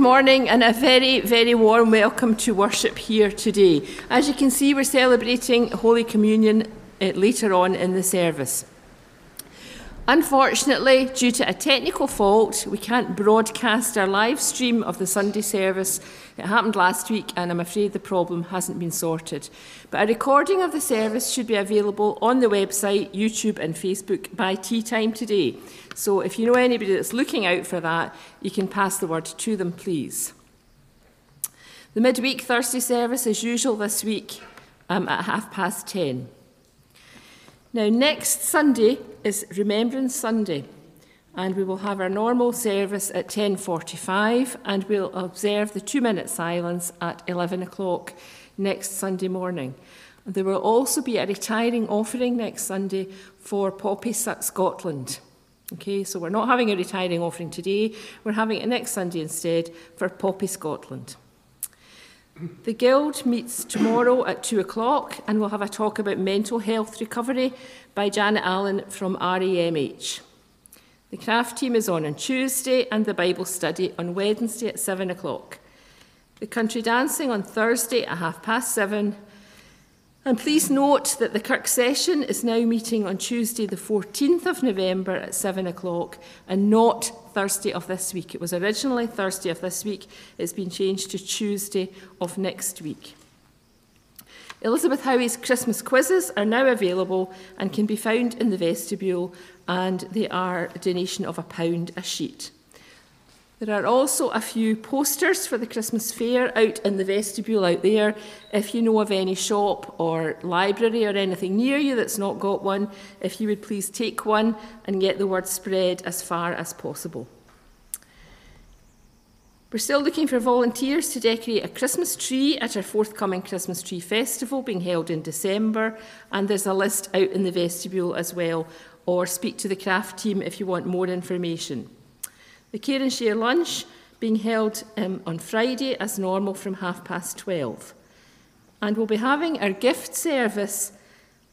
morning and a very, very warm welcome to worship here today. As you can see, we're celebrating Holy Communion uh, later on in the service. Unfortunately, due to a technical fault, we can't broadcast our live stream of the Sunday service. Happened last week, and I'm afraid the problem hasn't been sorted. But a recording of the service should be available on the website, YouTube, and Facebook by tea time today. So if you know anybody that's looking out for that, you can pass the word to them, please. The midweek Thursday service, as usual this week, um, at half past ten. Now, next Sunday is Remembrance Sunday, and we will have our normal service at 10.45, and we'll observe the two-minute silence at 11 o'clock next Sunday morning. There will also be a retiring offering next Sunday for Poppy Scotland. Okay, so we're not having a retiring offering today, we're having it next Sunday instead for Poppy Scotland. The Guild meets tomorrow at 2 o'clock and we'll have a talk about mental health recovery by Janet Allen from RAMH. The craft team is on on Tuesday and the Bible study on Wednesday at 7 o'clock. The country dancing on Thursday at half past seven and please note that the Kirk session is now meeting on Tuesday, the 14th of November at 7 o'clock, and not Thursday of this week. It was originally Thursday of this week, it's been changed to Tuesday of next week. Elizabeth Howie's Christmas quizzes are now available and can be found in the vestibule, and they are a donation of a pound a sheet. There are also a few posters for the Christmas fair out in the vestibule out there. If you know of any shop or library or anything near you that's not got one, if you would please take one and get the word spread as far as possible. We're still looking for volunteers to decorate a Christmas tree at our forthcoming Christmas Tree Festival being held in December, and there's a list out in the vestibule as well, or speak to the craft team if you want more information. The Care and Share lunch being held um, on Friday as normal from half past 12. And we'll be having our gift service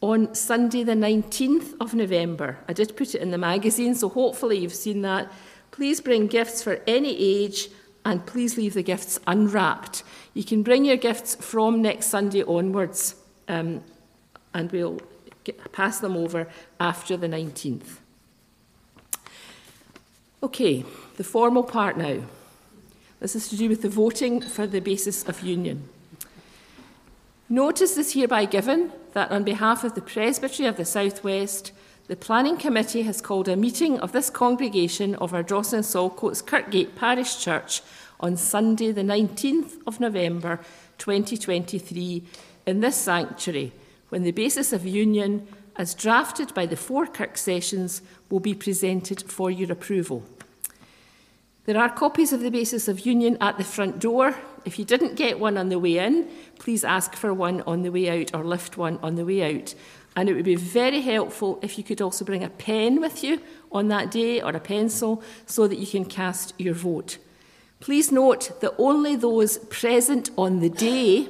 on Sunday, the 19th of November. I did put it in the magazine, so hopefully you've seen that. Please bring gifts for any age and please leave the gifts unwrapped. You can bring your gifts from next Sunday onwards um, and we'll get, pass them over after the 19th. Okay, the formal part now. This is to do with the voting for the basis of union. Notice is hereby given that on behalf of the Presbytery of the South West, the Planning Committee has called a meeting of this congregation of Ardrossan Saltcoats Kirkgate Parish Church on Sunday, the 19th of November 2023, in this sanctuary, when the basis of union, as drafted by the four Kirk sessions, will be presented for your approval. There are copies of the basis of union at the front door. If you didn't get one on the way in, please ask for one on the way out or lift one on the way out. And it would be very helpful if you could also bring a pen with you on that day or a pencil so that you can cast your vote. Please note that only those present on the day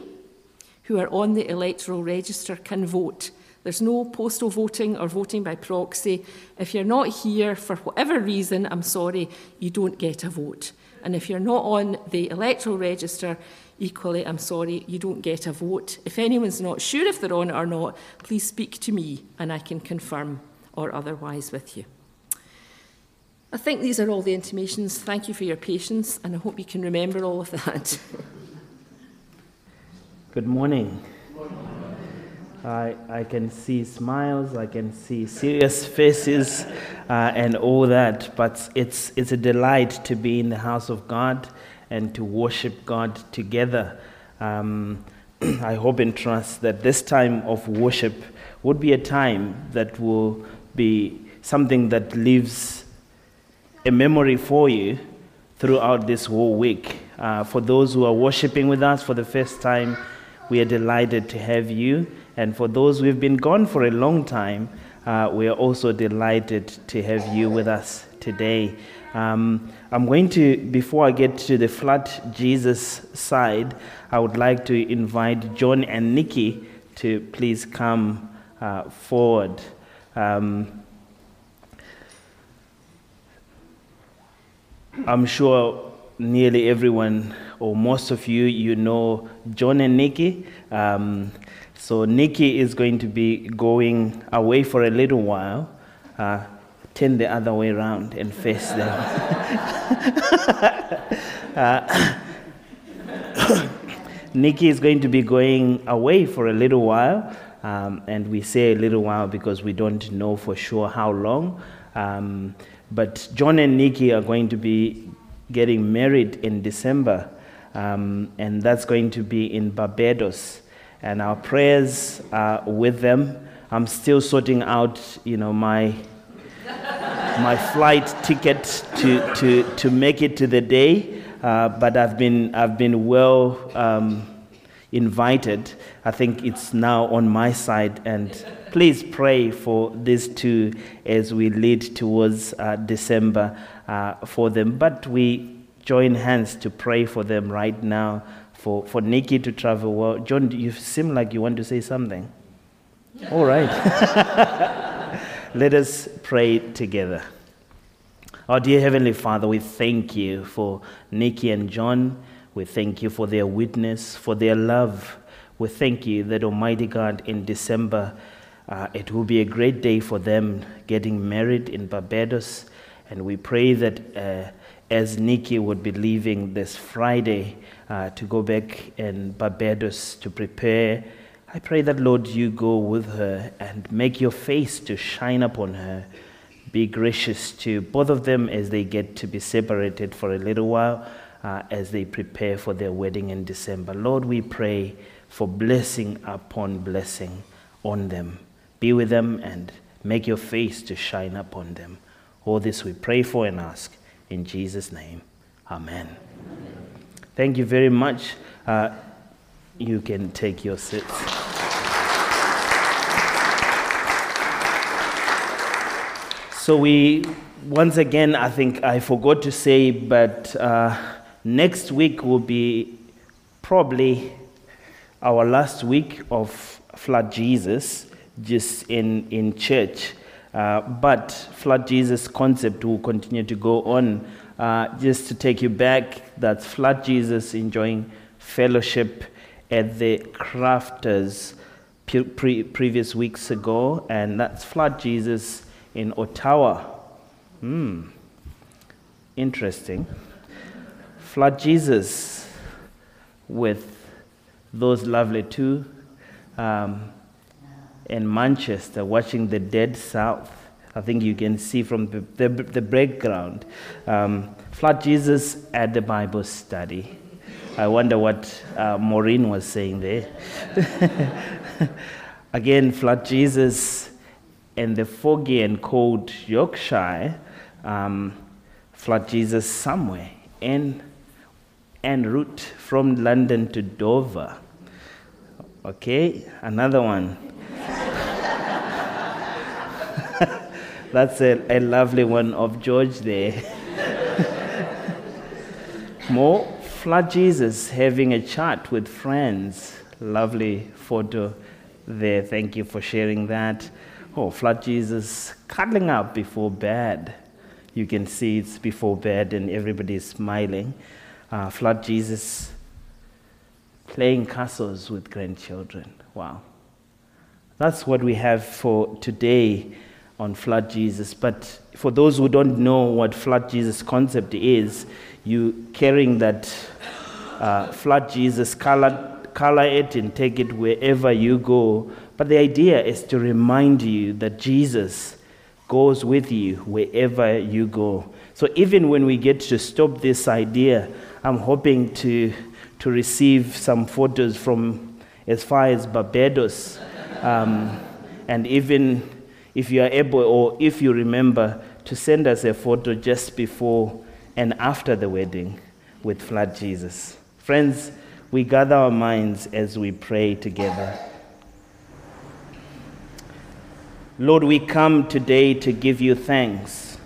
who are on the electoral register can vote. There's no postal voting or voting by proxy. If you're not here for whatever reason, I'm sorry, you don't get a vote. And if you're not on the electoral register, equally, I'm sorry, you don't get a vote. If anyone's not sure if they're on it or not, please speak to me and I can confirm or otherwise with you. I think these are all the intimations. Thank you for your patience, and I hope you can remember all of that. Good morning. I, I can see smiles, I can see serious faces, uh, and all that. But it's, it's a delight to be in the house of God and to worship God together. Um, I hope and trust that this time of worship would be a time that will be something that lives a memory for you throughout this whole week. Uh, for those who are worshiping with us for the first time, we are delighted to have you. And for those who have been gone for a long time, uh, we are also delighted to have you with us today. Um, I'm going to, before I get to the flat Jesus side, I would like to invite John and Nikki to please come uh, forward. Um, I'm sure nearly everyone or most of you, you know John and Nikki. Um, so Nikki is going to be going away for a little while. Uh, turn the other way around and face them. uh, Nikki is going to be going away for a little while. Um, and we say a little while because we don't know for sure how long. Um, but John and Nikki are going to be getting married in December, um, and that's going to be in Barbados. And our prayers are with them. I'm still sorting out, you know, my my flight ticket to, to, to make it to the day, uh, but I've been, I've been well um, invited. I think it's now on my side, and please pray for these two as we lead towards uh, December uh, for them. But we join hands to pray for them right now, for, for Nikki to travel well. John, you seem like you want to say something. All right. Let us pray together. Our dear Heavenly Father, we thank you for Nikki and John. We thank you for their witness, for their love. We thank you that, Almighty God, in December, uh, it will be a great day for them getting married in Barbados. And we pray that uh, as Nikki would be leaving this Friday uh, to go back in Barbados to prepare I pray that, Lord, you go with her and make your face to shine upon her. Be gracious to both of them as they get to be separated for a little while uh, as they prepare for their wedding in December. Lord, we pray for blessing upon blessing on them. Be with them and make your face to shine upon them. All this we pray for and ask in Jesus' name. Amen. Thank you very much. Uh, you can take your seats. So, we, once again, I think I forgot to say, but uh, next week will be probably our last week of Flat Jesus just in, in church. Uh, but Flat Jesus concept will continue to go on. Uh, just to take you back, that's Flat Jesus enjoying fellowship at the crafters pre- pre- previous weeks ago, and that's Flat Jesus in Ottawa. Hmm, interesting. Flood Jesus with those lovely two um, in Manchester watching the dead south. I think you can see from the, the, the background. Um, Flat Jesus at the Bible study. I wonder what uh, Maureen was saying there. Again, Flat Jesus in the foggy and cold Yorkshire, um, Flat Jesus somewhere in en route from London to Dover. Okay, another one. That's a, a lovely one of George there. More Flat Jesus having a chat with friends. Lovely photo there. Thank you for sharing that. Oh, Flat Jesus cuddling up before bed. You can see it's before bed and everybody's smiling. Uh, Flat Jesus playing castles with grandchildren. Wow. That's what we have for today on Flat Jesus. But for those who don't know what Flat Jesus concept is, you carrying that uh, flat Jesus, color, color it and take it wherever you go. But the idea is to remind you that Jesus goes with you wherever you go. So even when we get to stop this idea, I'm hoping to, to receive some photos from as far as Barbados. Um, and even if you are able or if you remember to send us a photo just before and after the wedding with Flat Jesus. Friends, we gather our minds as we pray together. Lord, we come today to give you thanks,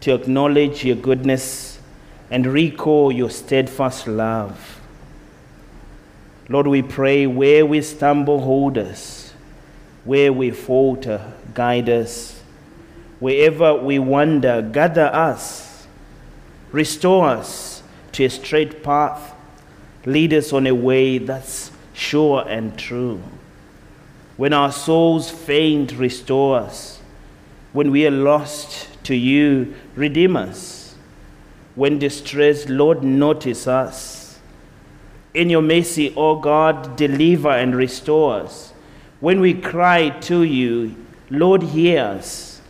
to acknowledge your goodness, and recall your steadfast love. Lord, we pray where we stumble, hold us. Where we falter, guide us. Wherever we wander, gather us. Restore us to a straight path. Lead us on a way that's sure and true. When our souls faint, restore us. When we are lost to you, redeem us. When distressed, Lord, notice us. In your mercy, O God, deliver and restore us. When we cry to you, Lord, hear us.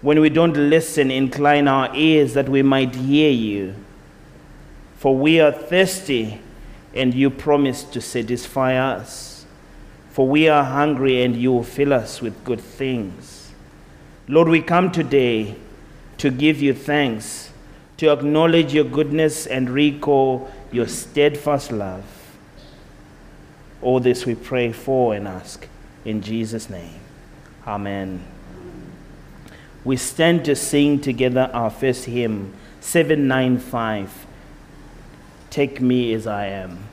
When we don't listen, incline our ears that we might hear you. For we are thirsty, and you promise to satisfy us. For we are hungry, and you will fill us with good things. Lord, we come today to give you thanks, to acknowledge your goodness and recall your steadfast love. All this we pray for and ask in Jesus' name. Amen. We stand to sing together our first hymn, 795 Take Me As I Am.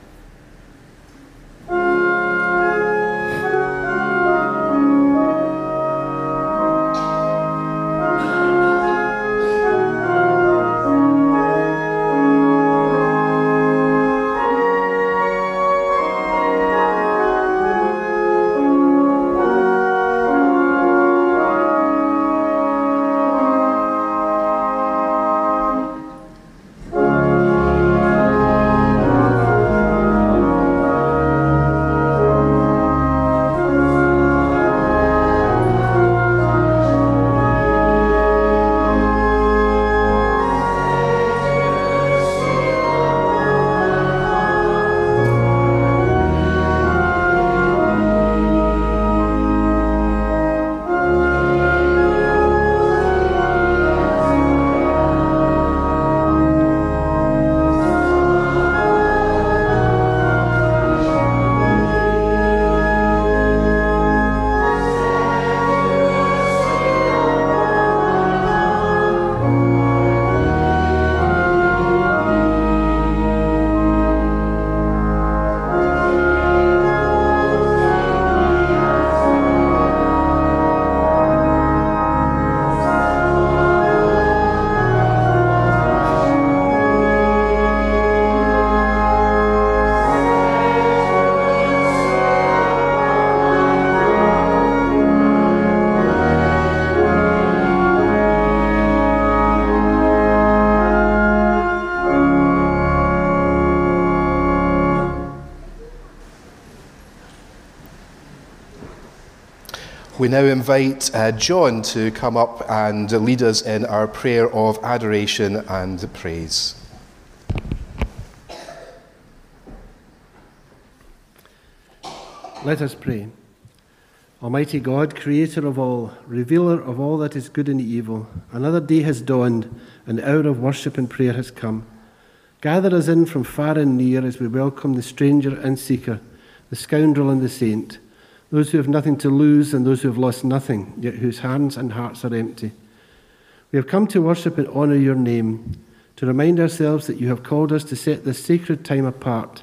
Now invite uh, John to come up and lead us in our prayer of adoration and praise. Let us pray. Almighty God, creator of all, revealer of all that is good and evil, another day has dawned, the hour of worship and prayer has come. Gather us in from far and near as we welcome the stranger and seeker, the scoundrel and the saint those who have nothing to lose and those who have lost nothing, yet whose hands and hearts are empty. We have come to worship and honour your name, to remind ourselves that you have called us to set this sacred time apart,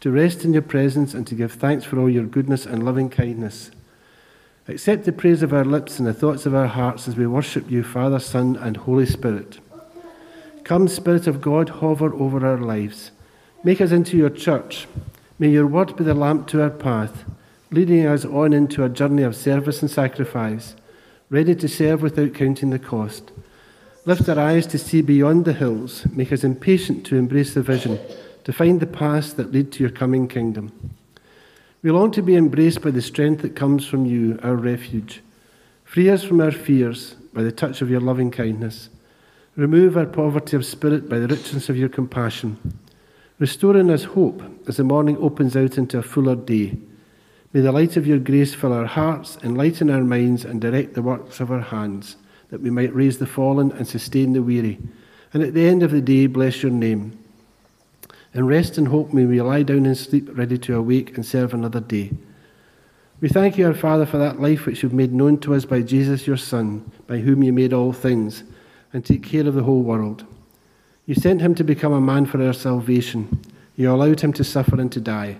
to rest in your presence and to give thanks for all your goodness and loving kindness. Accept the praise of our lips and the thoughts of our hearts as we worship you, Father, Son, and Holy Spirit. Come, Spirit of God, hover over our lives. Make us into your church. May your word be the lamp to our path leading us on into a journey of service and sacrifice, ready to serve without counting the cost. Lift our eyes to see beyond the hills, make us impatient to embrace the vision, to find the paths that lead to your coming kingdom. We long to be embraced by the strength that comes from you, our refuge. Free us from our fears by the touch of your loving kindness. Remove our poverty of spirit by the richness of your compassion. Restore in us hope as the morning opens out into a fuller day. May the light of your grace fill our hearts, enlighten our minds, and direct the works of our hands, that we might raise the fallen and sustain the weary. And at the end of the day, bless your name. In rest and hope may we lie down and sleep, ready to awake and serve another day. We thank you, our Father, for that life which you've made known to us by Jesus your Son, by whom you made all things, and take care of the whole world. You sent him to become a man for our salvation. You allowed him to suffer and to die.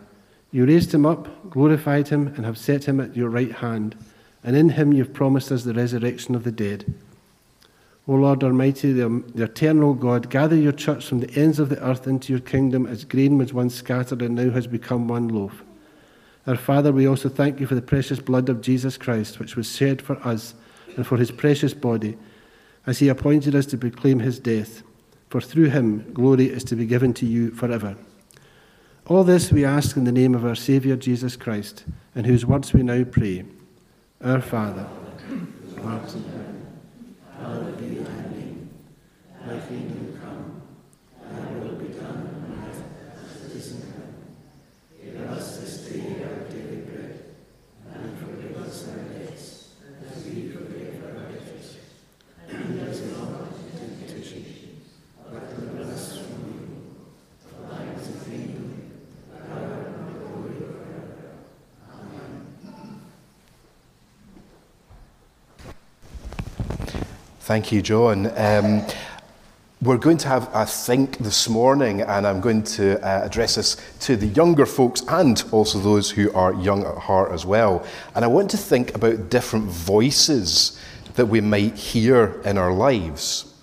You raised him up, glorified him, and have set him at your right hand, and in him you've promised us the resurrection of the dead. O Lord Almighty, the, the eternal God, gather your church from the ends of the earth into your kingdom as grain was once scattered and now has become one loaf. Our Father, we also thank you for the precious blood of Jesus Christ, which was shed for us, and for his precious body, as he appointed us to proclaim his death. For through him glory is to be given to you forever. All this we ask in the name of our Saviour Jesus Christ, in whose words we now pray. Our Father, who art in heaven, hallowed be thy name. Thy kingdom come, thy will be done on earth as it is in heaven. Give us this day our daily bread, and forgive us our debts, as we forgive our debtors. And lead us not into temptation, but deliver us from evil. For thine is the kingdom, the power, and the glory forever. Amen. Thank you, John. Um, we're going to have a think this morning, and I'm going to uh, address this to the younger folks and also those who are young at heart as well. And I want to think about different voices that we might hear in our lives.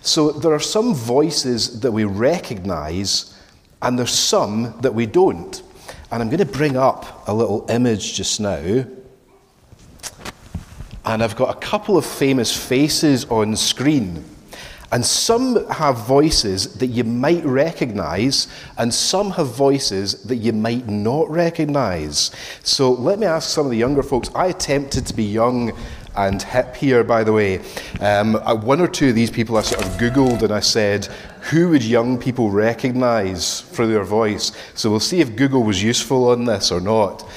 So there are some voices that we recognize, and there's some that we don't. And I'm going to bring up a little image just now. And I've got a couple of famous faces on screen. And some have voices that you might recognize, and some have voices that you might not recognize. So let me ask some of the younger folks. I attempted to be young and hip here, by the way. Um, uh, one or two of these people I sort of Googled and I said, who would young people recognize for their voice? So we'll see if Google was useful on this or not.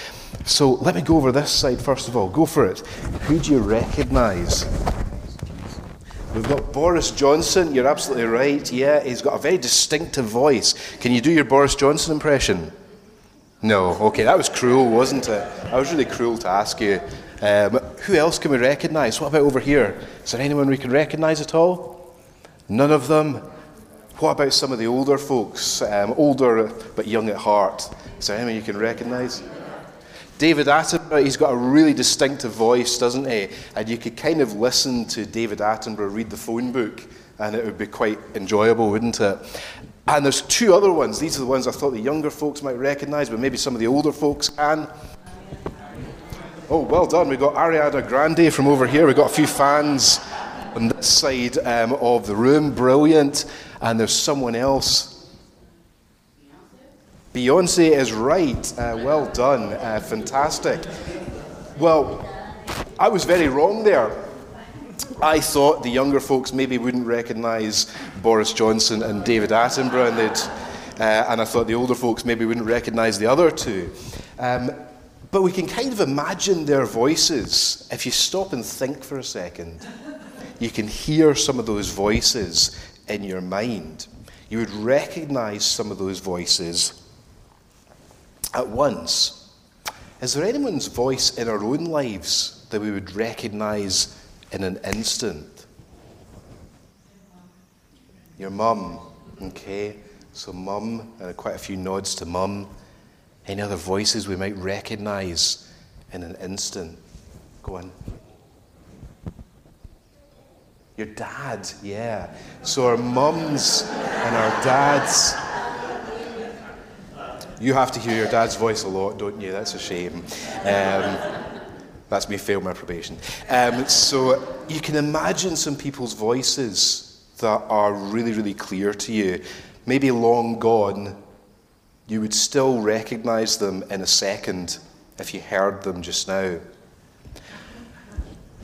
So let me go over this side first of all. Go for it. Who do you recognize? We've got Boris Johnson. You're absolutely right. Yeah, he's got a very distinctive voice. Can you do your Boris Johnson impression? No. Okay, that was cruel, wasn't it? That was really cruel to ask you. Um, who else can we recognise? What about over here? Is there anyone we can recognise at all? None of them. What about some of the older folks? Um, older but young at heart. Is there anyone you can recognise? David Attenborough, he's got a really distinctive voice, doesn't he? And you could kind of listen to David Attenborough read the phone book, and it would be quite enjoyable, wouldn't it? And there's two other ones. These are the ones I thought the younger folks might recognise, but maybe some of the older folks can. Oh, well done. We've got Ariana Grande from over here. We've got a few fans on this side um, of the room. Brilliant. And there's someone else Beyonce is right. Uh, well done. Uh, fantastic. Well, I was very wrong there. I thought the younger folks maybe wouldn't recognise Boris Johnson and David Attenborough, and, uh, and I thought the older folks maybe wouldn't recognise the other two. Um, but we can kind of imagine their voices. If you stop and think for a second, you can hear some of those voices in your mind. You would recognise some of those voices at once. Is there anyone's voice in our own lives that we would recognize in an instant? Your mum, okay? So, mum, and quite a few nods to mum. Any other voices we might recognize in an instant? Go on. Your dad, yeah. So, our mums and our dads you have to hear your dad's voice a lot, don't you? That's a shame. Um, that's me fail my probation. Um, so you can imagine some people's voices that are really, really clear to you. Maybe long gone, you would still recognize them in a second if you heard them just now.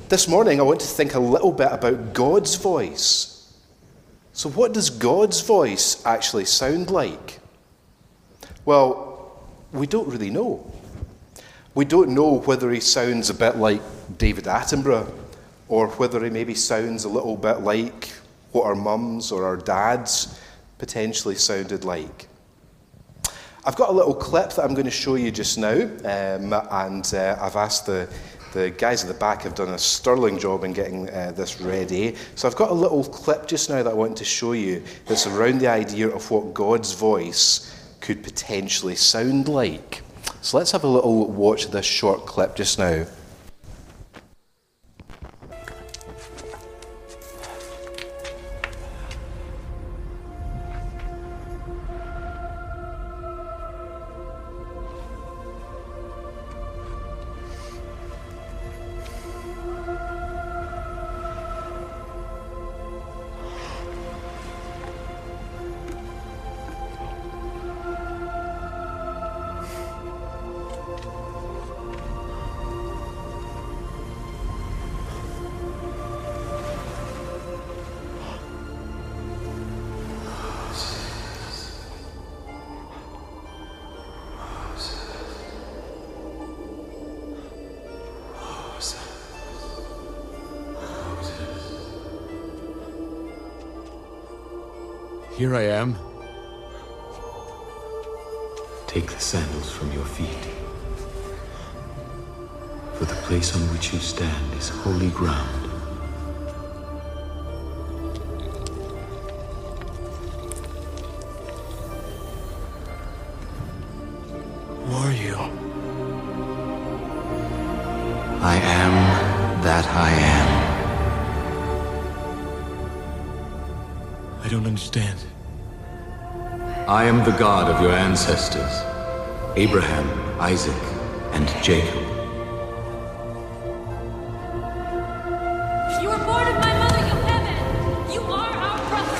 This morning, I want to think a little bit about God's voice. So, what does God's voice actually sound like? Well, we don't really know. We don't know whether he sounds a bit like David Attenborough or whether he maybe sounds a little bit like what our mums or our dads potentially sounded like. I've got a little clip that I'm going to show you just now, um, and uh, I've asked the, the guys at the back have done a sterling job in getting uh, this ready. So I've got a little clip just now that I want to show you that's around the idea of what God's voice could potentially sound like. So let's have a little watch this short clip just now. The God of your ancestors, Abraham, Isaac, and Jacob. You are born of my mother, Yocheved. You are our brother.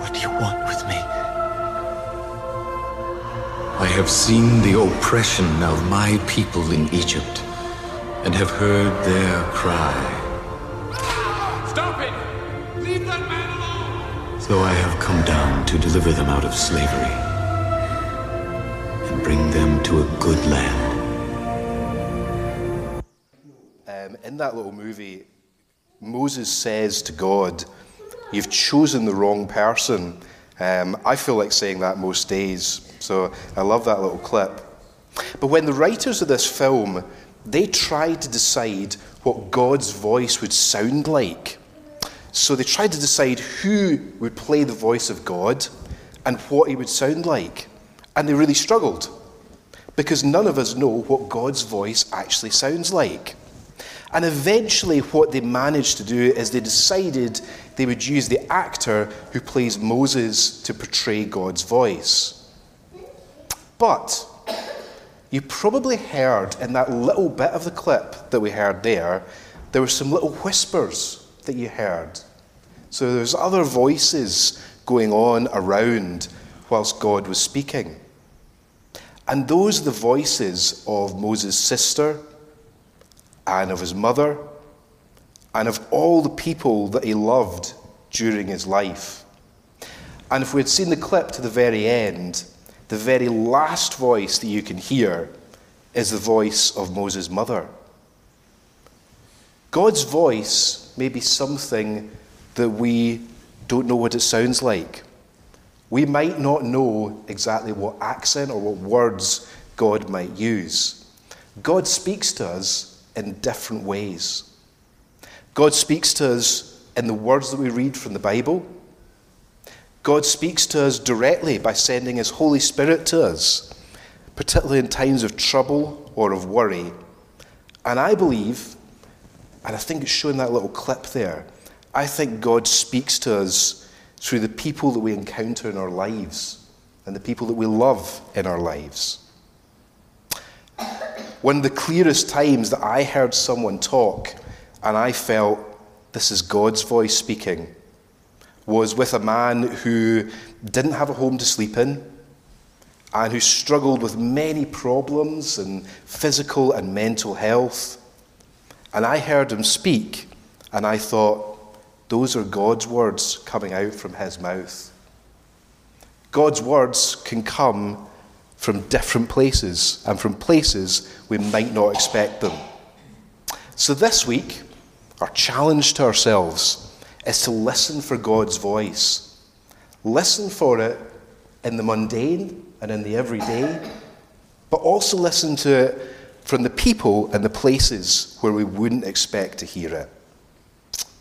What do you want with me? I have seen the oppression of my people in Egypt and have heard their cry. So I have come down to deliver them out of slavery and bring them to a good land. Um, in that little movie, Moses says to God, You've chosen the wrong person. Um, I feel like saying that most days, so I love that little clip. But when the writers of this film, they tried to decide what God's voice would sound like. So they tried to decide who would play the voice of God and what he would sound like. And they really struggled because none of us know what God's voice actually sounds like. And eventually, what they managed to do is they decided they would use the actor who plays Moses to portray God's voice. But you probably heard in that little bit of the clip that we heard there, there were some little whispers that you heard. So there's other voices going on around whilst God was speaking. And those are the voices of Moses' sister and of his mother and of all the people that he loved during his life. And if we had seen the clip to the very end, the very last voice that you can hear is the voice of Moses' mother. God's voice may be something that we don't know what it sounds like. We might not know exactly what accent or what words God might use. God speaks to us in different ways. God speaks to us in the words that we read from the Bible. God speaks to us directly by sending His Holy Spirit to us, particularly in times of trouble or of worry. And I believe, and I think it's shown that little clip there, I think God speaks to us through the people that we encounter in our lives and the people that we love in our lives. One of the clearest times that I heard someone talk and I felt this is God's voice speaking was with a man who didn't have a home to sleep in and who struggled with many problems and physical and mental health. And I heard him speak, and I thought, those are God's words coming out from his mouth. God's words can come from different places and from places we might not expect them. So this week, our challenge to ourselves is to listen for God's voice. Listen for it in the mundane and in the everyday, but also listen to it from the people and the places where we wouldn't expect to hear it.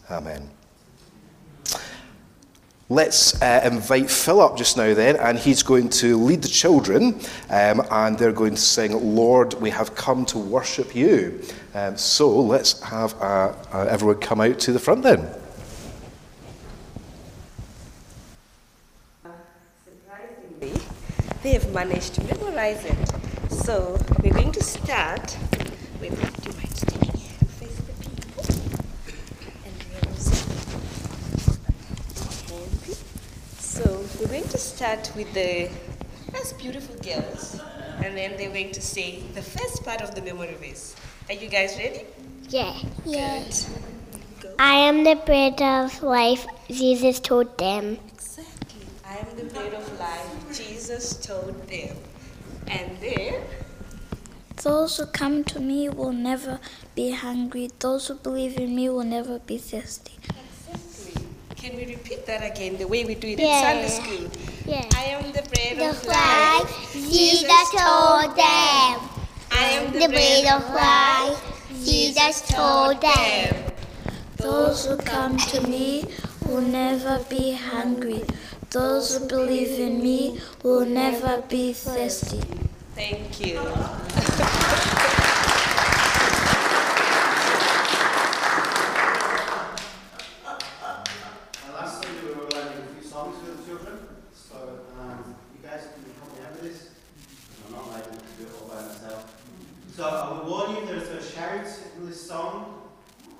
Amen. Let's uh, invite Philip just now, then, and he's going to lead the children, um, and they're going to sing, Lord, we have come to worship you. Um, so let's have uh, uh, everyone come out to the front then. Surprisingly, they have managed to memorize it. So we're going to start with, do you mind standing here face the people? And Rose. So we're going to start with the first beautiful girls, and then they're going to say the first part of the memory verse. Are you guys ready? Yeah. Yes. I am the bread of life, Jesus told them. Exactly. I am the bread of life, Jesus told them. And then, Those who come to me will never be hungry. Those who believe in me will never be thirsty. Can we repeat that again, the way we do it Yeah. in Sunday school? Yeah. I am the bread The of life, life. Jesus told them. I am The bread of life, Jesus told them. Those who come to me will never be hungry. Those who believe in me will never be thirsty. Thank you. And last we were learning a few songs for the children, so um, you guys can help me out with this. I'm not allowed to do it all by myself. So I will warn you, there's a shout in this song,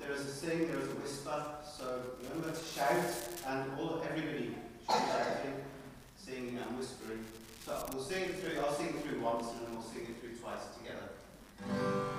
there is a sing, there is a whisper. So remember to shout, and all everybody should be shouting, singing and whispering. So we'll sing it through, I'll sing it through once and then we'll sing it through twice together.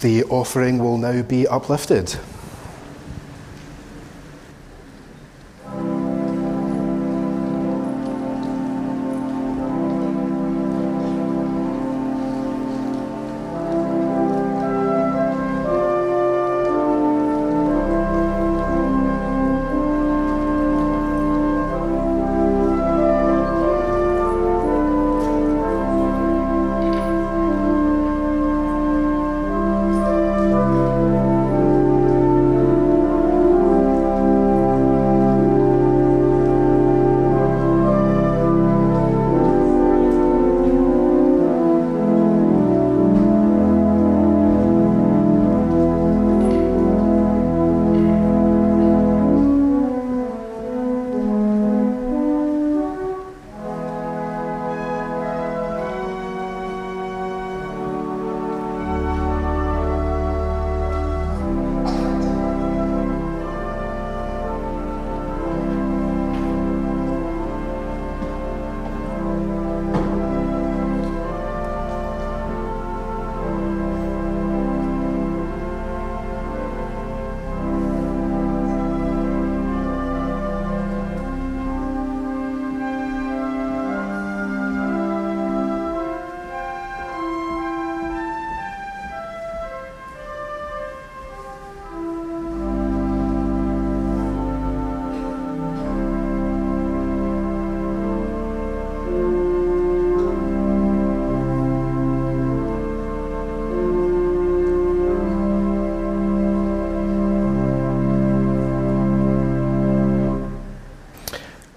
The offering will now be uplifted.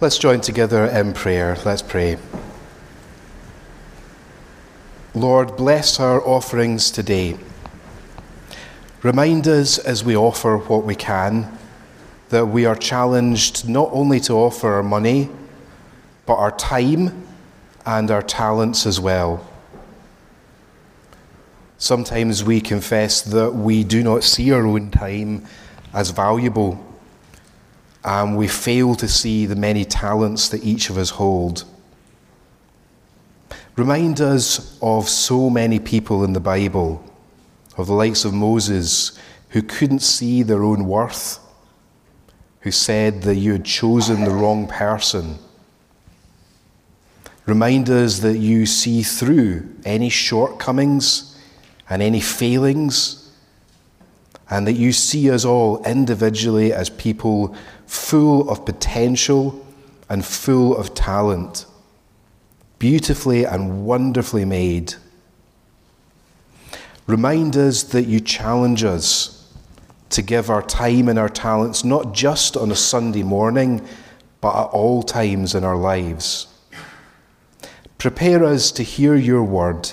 Let's join together in prayer. Let's pray. Lord, bless our offerings today. Remind us as we offer what we can that we are challenged not only to offer our money, but our time and our talents as well. Sometimes we confess that we do not see our own time as valuable, and we fail to see the many talents that each of us hold. Remind us of so many people in the Bible, of the likes of Moses, who couldn't see their own worth, who said that you had chosen the wrong person. Remind us that you see through any shortcomings and any failings and that you see us all individually as people full of potential and full of talent, beautifully and wonderfully made. Remind us that you challenge us to give our time and our talents not just on a Sunday morning, but at all times in our lives. Prepare us to hear your word.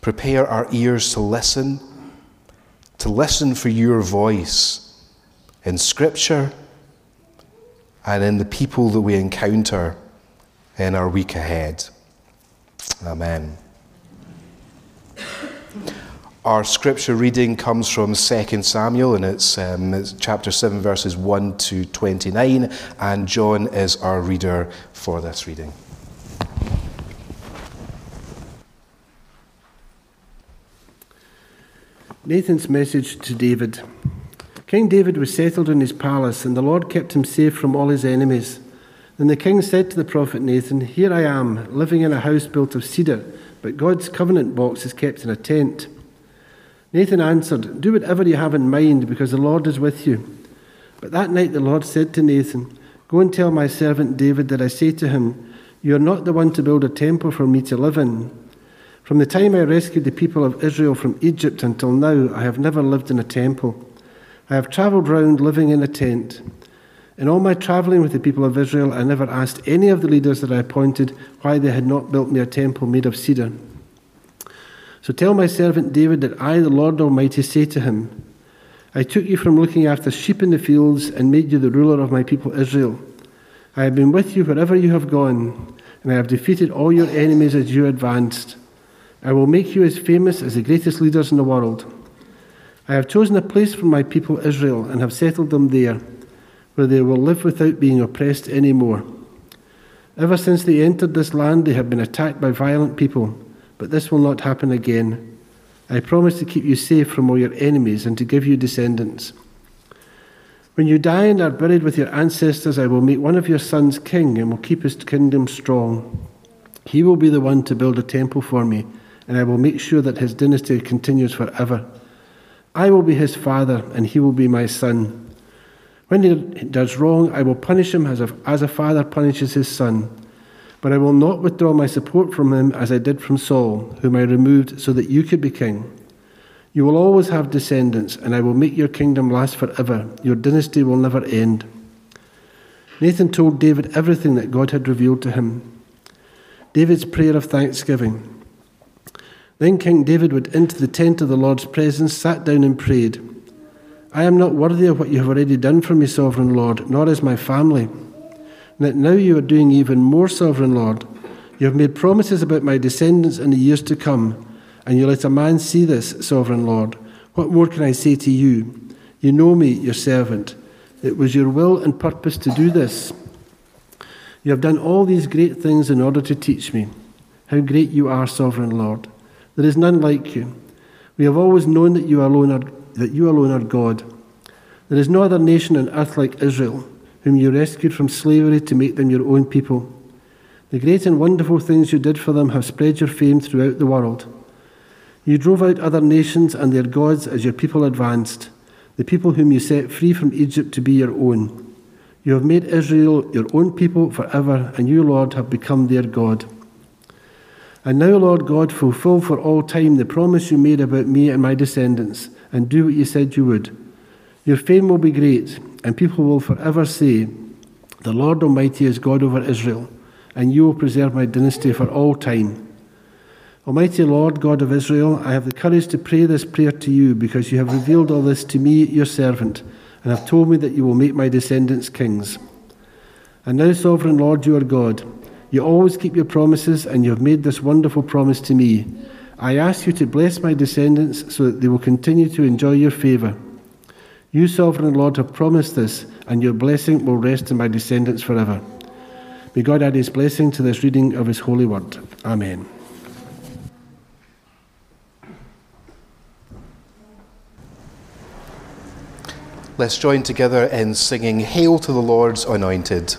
Prepare our ears to listen to listen for your voice in Scripture and in the people that we encounter in our week ahead. Amen. Our scripture reading comes from 2 Samuel, and it's, um, it's chapter 7, verses 1 to 29, and John is our reader for this reading. Nathan's message to David. King David was settled in his palace, and the Lord kept him safe from all his enemies. Then the king said to the prophet Nathan, Here I am, living in a house built of cedar, but God's covenant box is kept in a tent. Nathan answered, Do whatever you have in mind, because the Lord is with you. But that night the Lord said to Nathan, Go and tell my servant David that I say to him, You are not the one to build a temple for me to live in. From the time I rescued the people of Israel from Egypt until now, I have never lived in a temple. I have travelled round living in a tent. In all my travelling with the people of Israel, I never asked any of the leaders that I appointed why they had not built me a temple made of cedar. So tell my servant David that I, the Lord Almighty, say to him, I took you from looking after sheep in the fields and made you the ruler of my people Israel. I have been with you wherever you have gone, and I have defeated all your enemies as you advanced. I will make you as famous as the greatest leaders in the world. I have chosen a place for my people Israel and have settled them there, where they will live without being oppressed any more. Ever since they entered this land, they have been attacked by violent people, but this will not happen again. I promise to keep you safe from all your enemies and to give you descendants. When you die and are buried with your ancestors, I will make one of your sons king and will keep his kingdom strong. He will be the one to build a temple for me and I will make sure that his dynasty continues forever. I will be his father, and he will be my son. When he does wrong, I will punish him as a, as a father punishes his son. But I will not withdraw my support from him as I did from Saul, whom I removed so that you could be king. You will always have descendants, and I will make your kingdom last forever. Your dynasty will never end. Nathan told David everything that God had revealed to him. David's prayer of thanksgiving. Then King David went into the tent of the Lord's presence, sat down, and prayed. I am not worthy of what you have already done for me, sovereign Lord, nor is my family. That now you are doing even more, sovereign Lord. You have made promises about my descendants in the years to come, and you let a man see this, sovereign Lord. What more can I say to you? You know me, your servant. It was your will and purpose to do this. You have done all these great things in order to teach me how great you are, sovereign Lord. There is none like you. We have always known that you alone are, that you alone are God. There is no other nation on earth like Israel, whom you rescued from slavery to make them your own people. The great and wonderful things you did for them have spread your fame throughout the world. You drove out other nations and their gods as your people advanced, the people whom you set free from Egypt to be your own. You have made Israel your own people forever, and you, Lord, have become their God. And now, Lord God, fulfill for all time the promise you made about me and my descendants, and do what you said you would. Your fame will be great, and people will forever say, The Lord Almighty is God over Israel, and you will preserve my dynasty for all time. Almighty Lord, God of Israel, I have the courage to pray this prayer to you because you have revealed all this to me, your servant, and have told me that you will make my descendants kings. And now, sovereign Lord, you are God. You always keep your promises, and you have made this wonderful promise to me. I ask you to bless my descendants so that they will continue to enjoy your favour. You, sovereign Lord, have promised this, and your blessing will rest on my descendants forever. May God add his blessing to this reading of his holy word. Amen. Let's join together in singing Hail to the Lord's Anointed.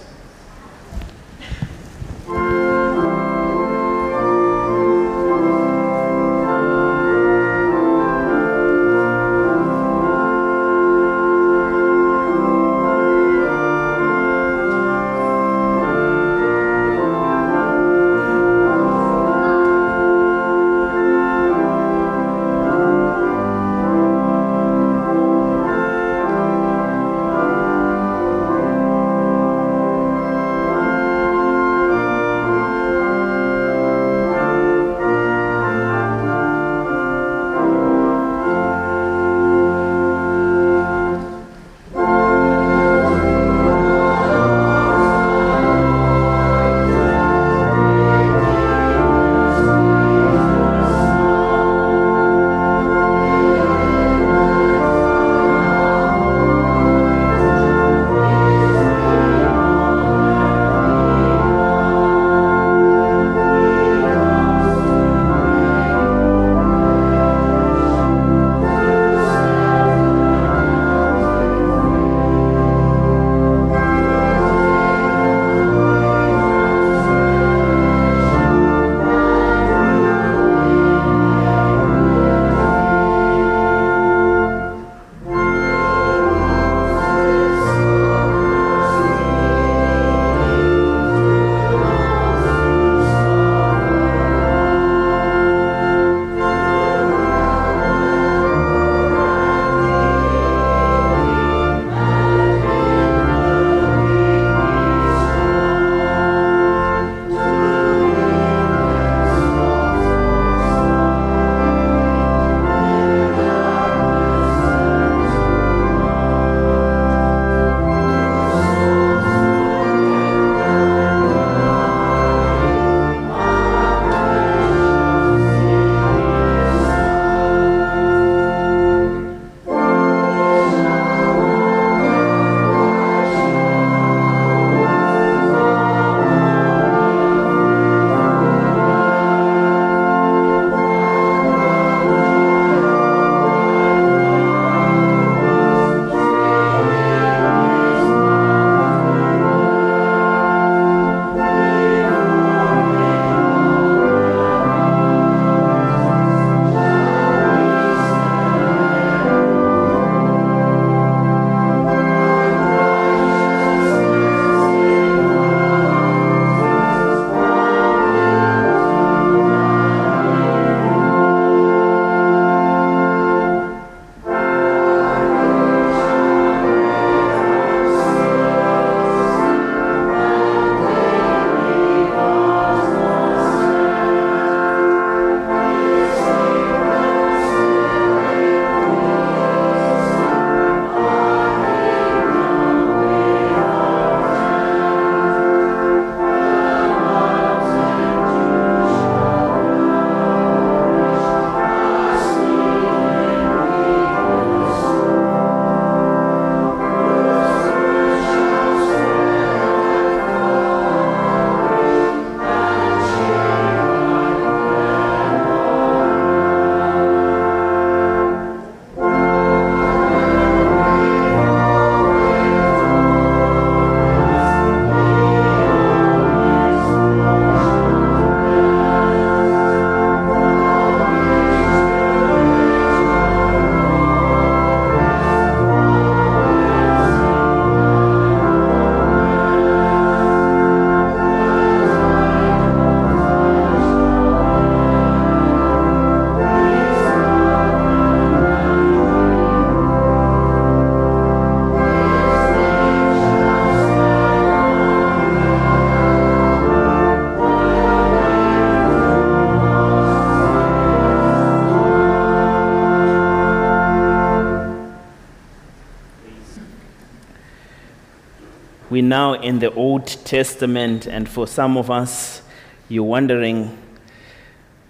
We're now in the Old Testament, and for some of us, you're wondering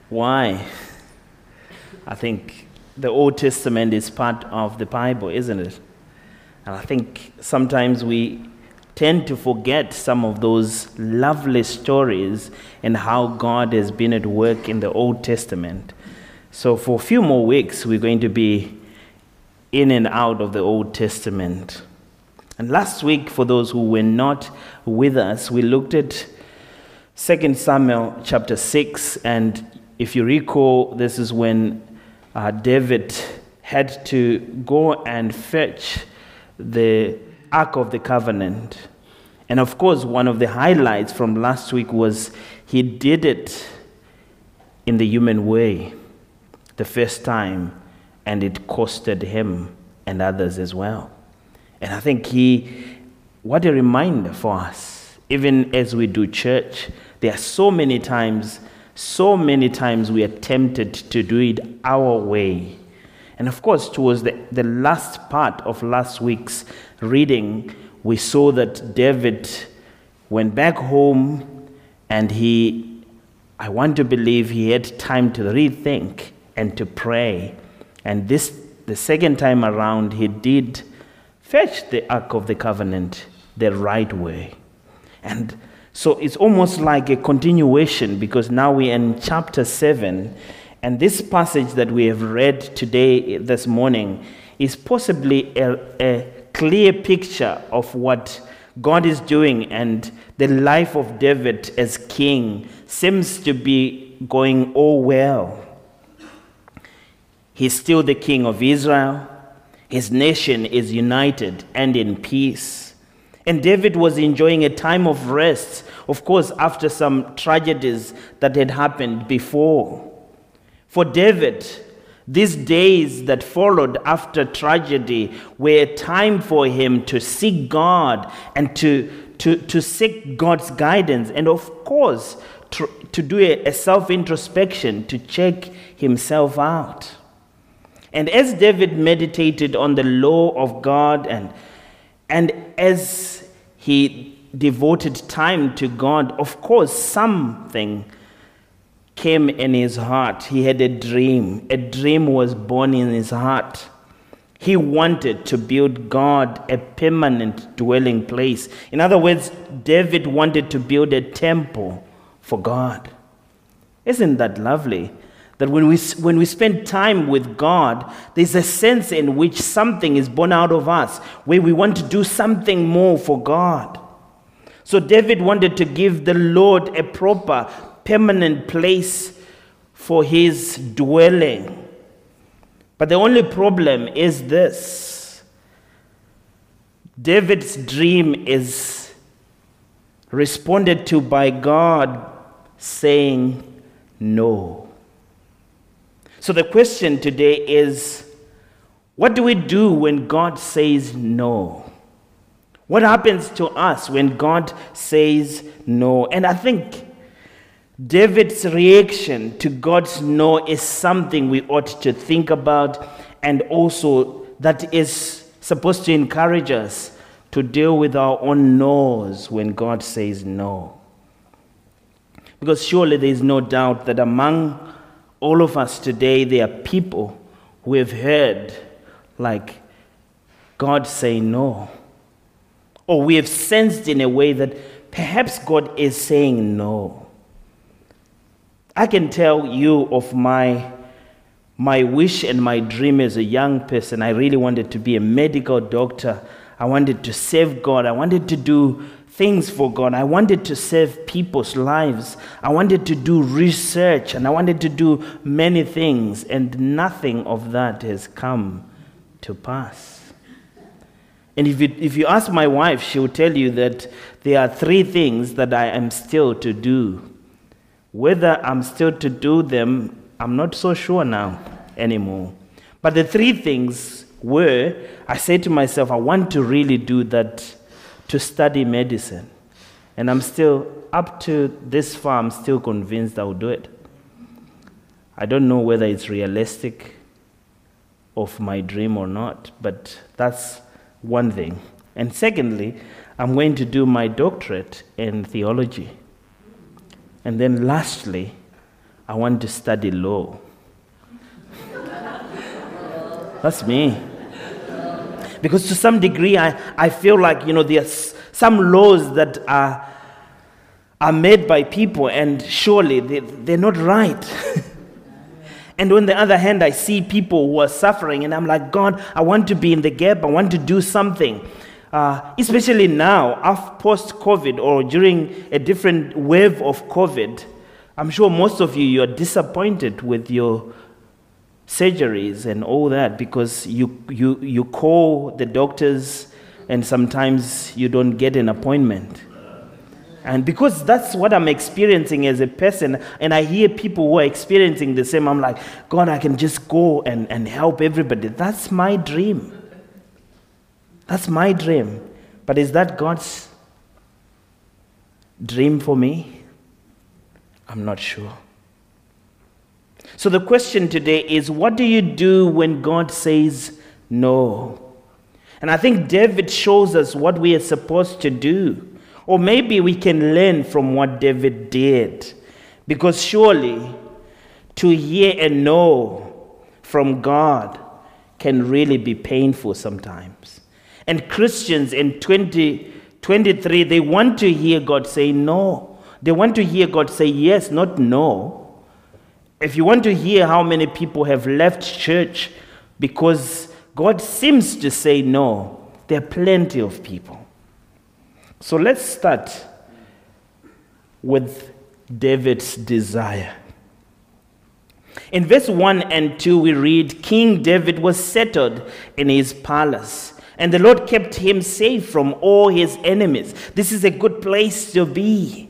why. I think the Old Testament is part of the Bible, isn't it? And I think sometimes we tend to forget some of those lovely stories and how God has been at work in the Old Testament. So, for a few more weeks, we're going to be in and out of the Old Testament. And last week, for those who were not with us, we looked at 2 Samuel chapter 6. And if you recall, this is when uh, David had to go and fetch the Ark of the Covenant. And of course, one of the highlights from last week was he did it in the human way the first time, and it costed him and others as well. And I think he, what a reminder for us, even as we do church, there are so many times, so many times we are tempted to do it our way. And of course, towards the, the last part of last week's reading, we saw that David went back home and he, I want to believe he had time to rethink and to pray. And this, the second time around, he did fetch the Ark of the Covenant the right way. And so it's almost like a continuation because now we're in chapter 7. And this passage that we have read today, eh, this morning, is possibly a, a clear picture of what God is doing. And the life of David as king seems to be going all well. He's still the king of Israel. His nation is united and in peace. And David was enjoying a time of rest, of course, after some tragedies that had happened before. For David, these days that followed after tragedy were a time for him to seek God and to, to, to seek God's guidance, and of course, to, to do a, a self introspection, to check himself out. And as David meditated on the law of God and, and as he devoted time to God, of course, something came in his heart. He had a dream. A dream was born in his heart. He wanted to build God a permanent dwelling place. In other words, David wanted to build a temple for God. Isn't that lovely? That when we, when we spend time with God, there's a sense in which something is born out of us, where we want to do something more for God. So David wanted to give the Lord a proper, permanent place for his dwelling. But the only problem is this David's dream is responded to by God saying no. So the question today is what do we do when God says no? What happens to us when God says no? And I think David's reaction to God's no is something we ought to think about and also that is supposed to encourage us to deal with our own no's when God says no. Because surely there is no doubt that among all of us today, there are people who have heard, like, God say no. Or we have sensed in a way that perhaps God is saying no. I can tell you of my, my wish and my dream as a young person. I really wanted to be a medical doctor. I wanted to save God. I wanted to do things for God. I wanted to save people's lives. I wanted to do research and I wanted to do many things, and nothing of that has come to pass. And if you, if you ask my wife, she will tell you that there are three things that I am still to do. Whether I'm still to do them, I'm not so sure now anymore. But the three things were I said to myself, I want to really do that to study medicine. And I'm still, up to this far, I'm still convinced I'll do it. I don't know whether it's realistic of my dream or not, but that's one thing. And secondly, I'm going to do my doctorate in theology. And then lastly, I want to study law. That's me. Because to some degree, I, I feel like, you know, there's some laws that are, are made by people, and surely they, they're not right. and on the other hand, I see people who are suffering, and I'm like, God, I want to be in the gap, I want to do something. Uh, especially now, after post COVID or during a different wave of COVID, I'm sure most of you, you're disappointed with your surgeries and all that because you, you, you call the doctors and sometimes you don't get an appointment. And because that's what I'm experiencing as a person, and I hear people who are experiencing the same, I'm like, God, I can just go and, and help everybody. That's my dream. That's my dream. But is that God's dream for me? I'm not sure. So the question today is what do you do when God says no? And I think David shows us what we are supposed to do. Or maybe we can learn from what David did. Because surely to hear a no from God can really be painful sometimes. And Christians in 2023, they want to hear God say no. They want to hear God say yes, not no. If you want to hear how many people have left church because God seems to say no, there are plenty of people. So let's start with David's desire. In verse 1 and 2, we read King David was settled in his palace, and the Lord kept him safe from all his enemies. This is a good place to be.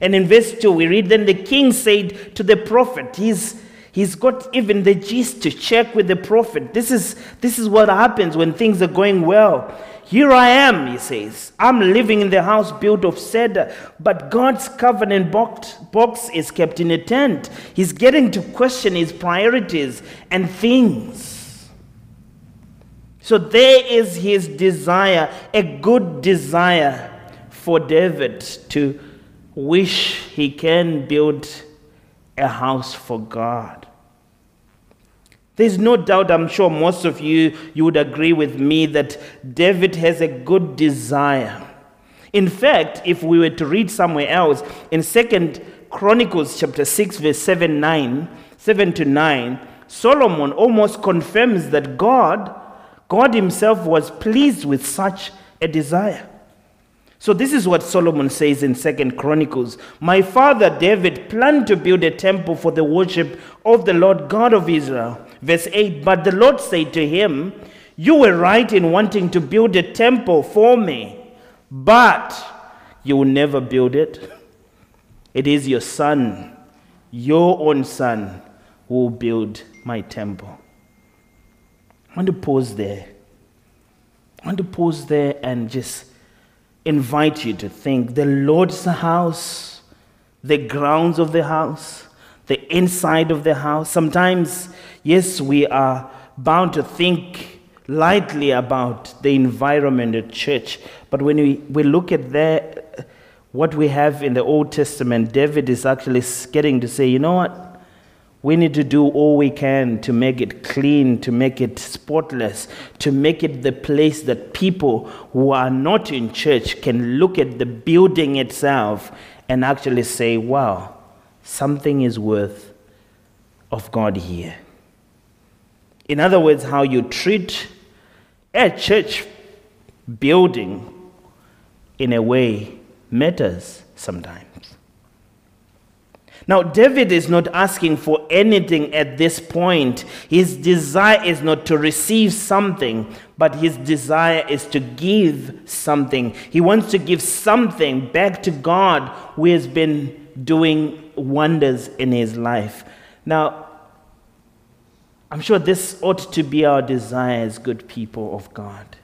And in verse 2, we read Then the king said to the prophet, He's, he's got even the gist to check with the prophet. This is, this is what happens when things are going well. Here I am, he says. I'm living in the house built of cedar, but God's covenant box, box is kept in a tent. He's getting to question his priorities and things. So there is his desire, a good desire for David to wish he can build a house for God. There's no doubt, I'm sure most of you, you would agree with me that David has a good desire. In fact, if we were to read somewhere else, in Second Chronicles chapter 6, verse 7, 9, 7 to 9, Solomon almost confirms that God, God himself was pleased with such a desire. So this is what Solomon says in Second Chronicles. My father David planned to build a temple for the worship of the Lord God of Israel. Verse 8, but the Lord said to him, You were right in wanting to build a temple for me, but you will never build it. It is your son, your own son, who will build my temple. I want to pause there. I want to pause there and just invite you to think the Lord's house, the grounds of the house, the inside of the house. Sometimes, yes, we are bound to think lightly about the environment of church, but when we, we look at what we have in the Old Testament, David is actually getting to say, you know what? We need to do all we can to make it clean, to make it spotless, to make it the place that people who are not in church can look at the building itself and actually say, wow, something is worth of God here. In other words, how you treat a church building in a way matters sometimes. Now, David is not asking for anything at this point. His desire is not to receive something, but his desire is to give something. He wants to give something back to God who has been doing wonders in his life. Now, I'm sure this ought to be our desire as good people of God.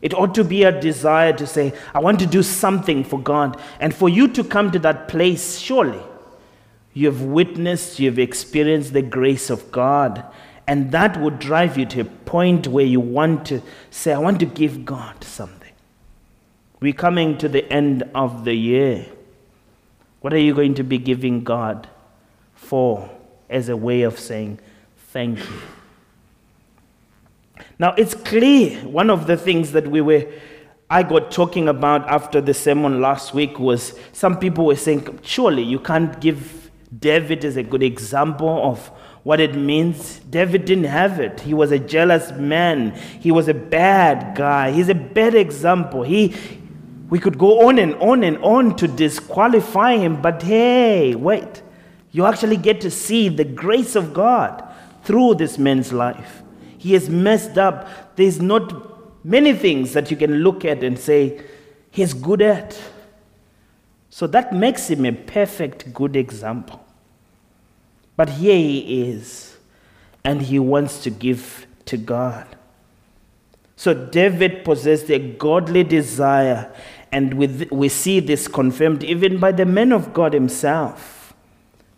It ought to be a desire to say, I want to do something for God. And for you to come to that place, surely you have witnessed, you have experienced the grace of God. And that would drive you to a point where you want to say, I want to give God something. We're coming to the end of the year. What are you going to be giving God for as a way of saying thank you? Now, it's clear one of the things that we were I got talking about after the sermon last week was some people were saying, surely you can't give David is a good example of what it means. David didn't have it. He was a jealous man. He was a bad guy. He's a bad example. He, we could go on and on and on to disqualify him, but hey, wait. You actually get to see the grace of God through this man's life. He has messed up. There's not many things that you can look at and say, he's good at. So that makes him a perfect good example. But here he is, and he wants to give to God. So David possessed a godly desire, and we see this confirmed even by the man of God himself,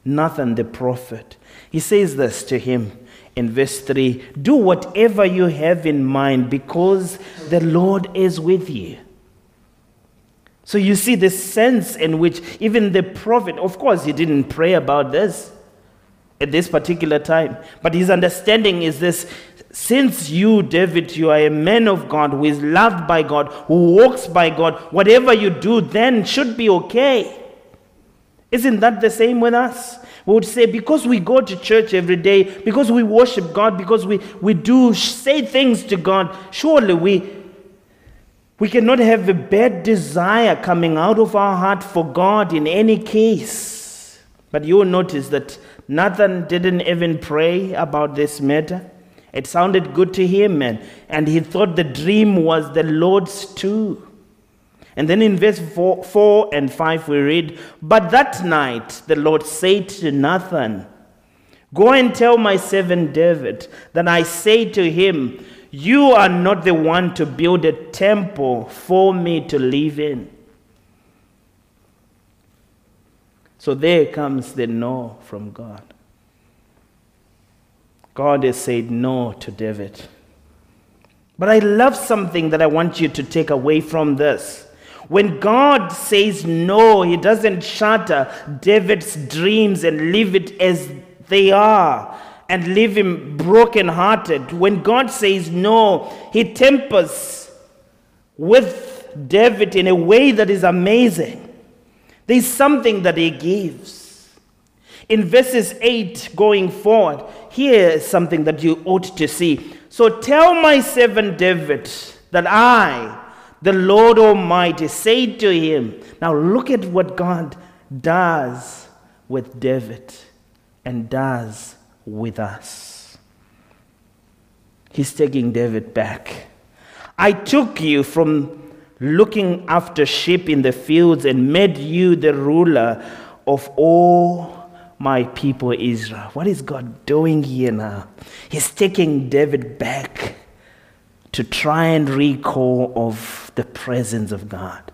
Nathan the prophet. He says this to him in verse 3 Do whatever you have in mind because the Lord is with you. So you see the sense in which even the prophet, of course, he didn't pray about this at this particular time, but his understanding is this since you, David, you are a man of God who is loved by God, who walks by God, whatever you do then should be okay. Isn't that the same with us? We would say, because we go to church every day, because we worship God, because we, we do say things to God, surely we, we cannot have a bad desire coming out of our heart for God in any case. But you'll notice that Nathan didn't even pray about this matter. It sounded good to him, man, and he thought the dream was the Lord's too. And then in verse 4, 4, and 5, we read, But that night the Lord said to Nathan, Go and tell my servant David that I say to him, You are not the one to build a temple for me to live in. So there comes the no from God. God has said no to David. But I love something that I want you to take away from this. When God says no, He doesn't shatter David's dreams and leave it as they are and leave him broken-hearted. When God says no, He tempers with David in a way that is amazing. There's something that He gives. In verses 8 going forward, here is something that you ought to see. So tell my servant David that I, the Lord Almighty say to him, Now look at what God does with David and does with us. He's taking David back. I took you from looking after sheep in the fields and made you the ruler of all my people Israel. What is God doing here now? He's taking David back to try and recall of the presence of God.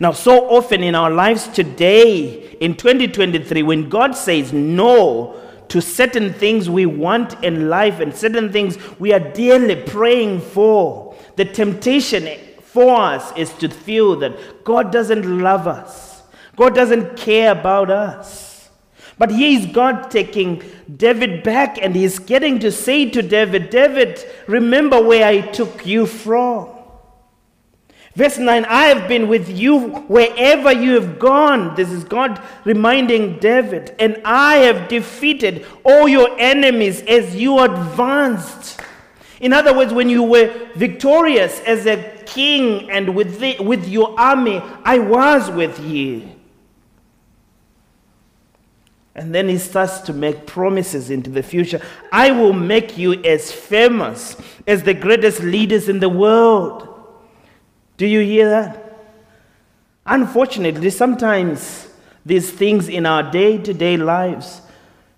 Now, so often in our lives today, in 2023, when God says no to certain things we want in life and certain things we are dearly praying for, the temptation for us is to feel that God doesn't love us, God doesn't care about us. But here is God taking David back and he's getting to say to David, David, remember where I took you from. Verse 9, I have been with you wherever you have gone. This is God reminding David. And I have defeated all your enemies as you advanced. In other words, when you were victorious as a king and with, the, with your army, I was with you. And then he starts to make promises into the future. I will make you as famous as the greatest leaders in the world. Do you hear that? Unfortunately, sometimes these things in our day to day lives,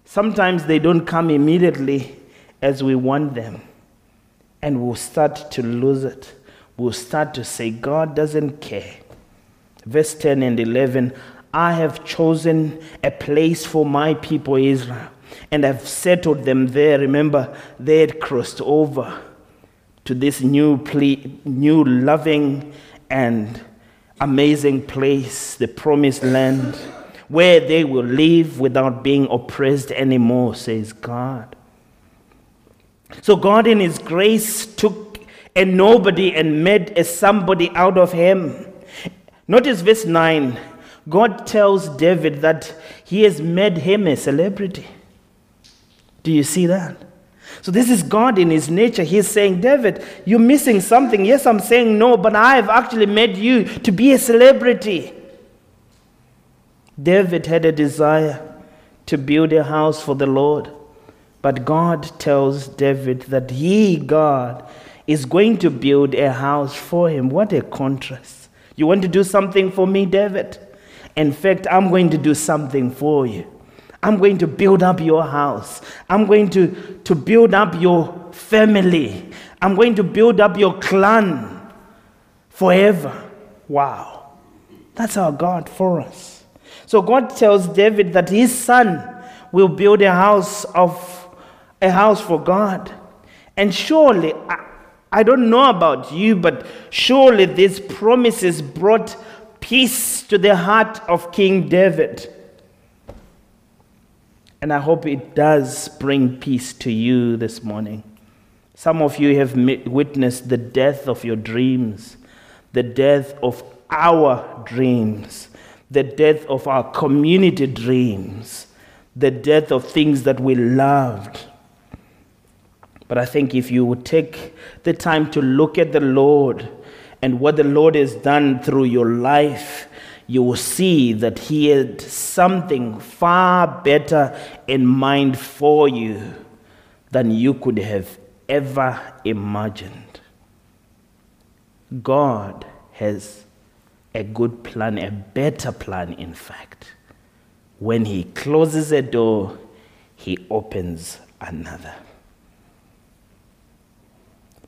sometimes they don't come immediately as we want them. And we'll start to lose it. We'll start to say, God doesn't care. Verse 10 and 11 I have chosen a place for my people Israel and have settled them there. Remember, they had crossed over to this new, ple- new loving and amazing place, the promised land, where they will live without being oppressed anymore, says God. So God, in His grace, took a nobody and made a somebody out of him. Notice verse 9. God tells David that He has made him a celebrity. Do you see that? So, this is God in His nature. He's saying, David, you're missing something. Yes, I'm saying no, but I've actually made you to be a celebrity. David had a desire to build a house for the Lord. But God tells David that he, God, is going to build a house for him. What a contrast. You want to do something for me, David? In fact, I'm going to do something for you. I'm going to build up your house. I'm going to, to build up your family. I'm going to build up your clan forever. Wow. That's our God for us. So God tells David that his son will build a house of a house for God. And surely, I, I don't know about you, but surely these promises brought peace to the heart of King David. And I hope it does bring peace to you this morning. Some of you have witnessed the death of your dreams, the death of our dreams, the death of our community dreams, the death of things that we loved. But I think if you would take the time to look at the Lord and what the Lord has done through your life, you will see that He had something far better in mind for you than you could have ever imagined. God has a good plan, a better plan, in fact. When He closes a door, He opens another.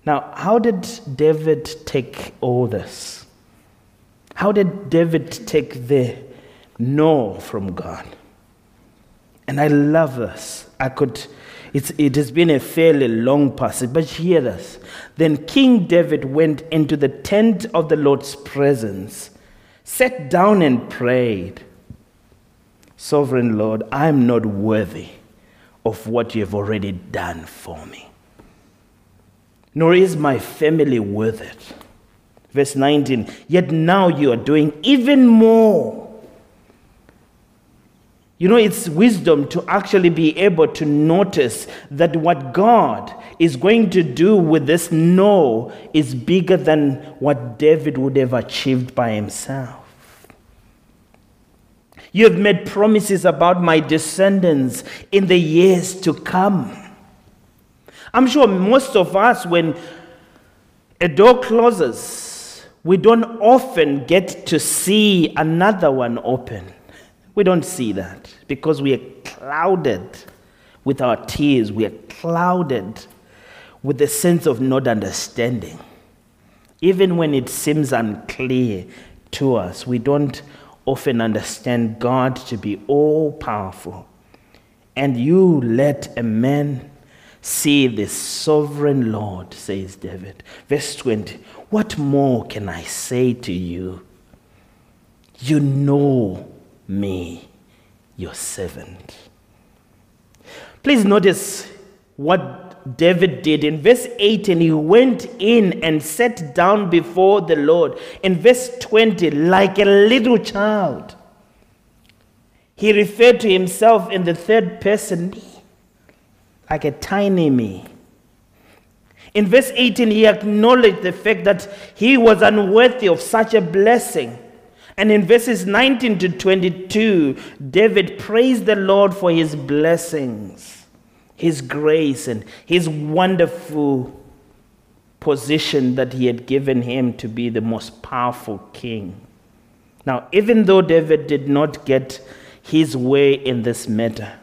Now, how did David take all this? How did David take the no from God? And I love this. I could, it's, it has been a fairly long passage, but hear this. Then King David went into the tent of the Lord's presence, sat down and prayed Sovereign Lord, I am not worthy of what you have already done for me nor is my family worth it. Verse 19, yet now you are doing even more. You know, it's wisdom to actually be able to notice that what God is going to do with this no is bigger than what David would have achieved by himself. You have made promises about my descendants in the years to come. I'm sure most of us, when a door closes, we don't often get to see another one open. We don't see that because we are clouded with our tears. We are clouded with the sense of not understanding. Even when it seems unclear to us, we don't often understand God to be all powerful. And you let a man See the sovereign Lord, says David. Verse 20 What more can I say to you? You know me, your servant. Please notice what David did. In verse 18, he went in and sat down before the Lord. In verse 20, like a little child, he referred to himself in the third person like a tiny me. In verse 18, he acknowledged the fact that he was unworthy of such a blessing. And in verses 19 to 22, David praised the Lord for his blessings, his grace, and his wonderful position that he had given him to be the most powerful king. Now, even though David did not get his way in this matter,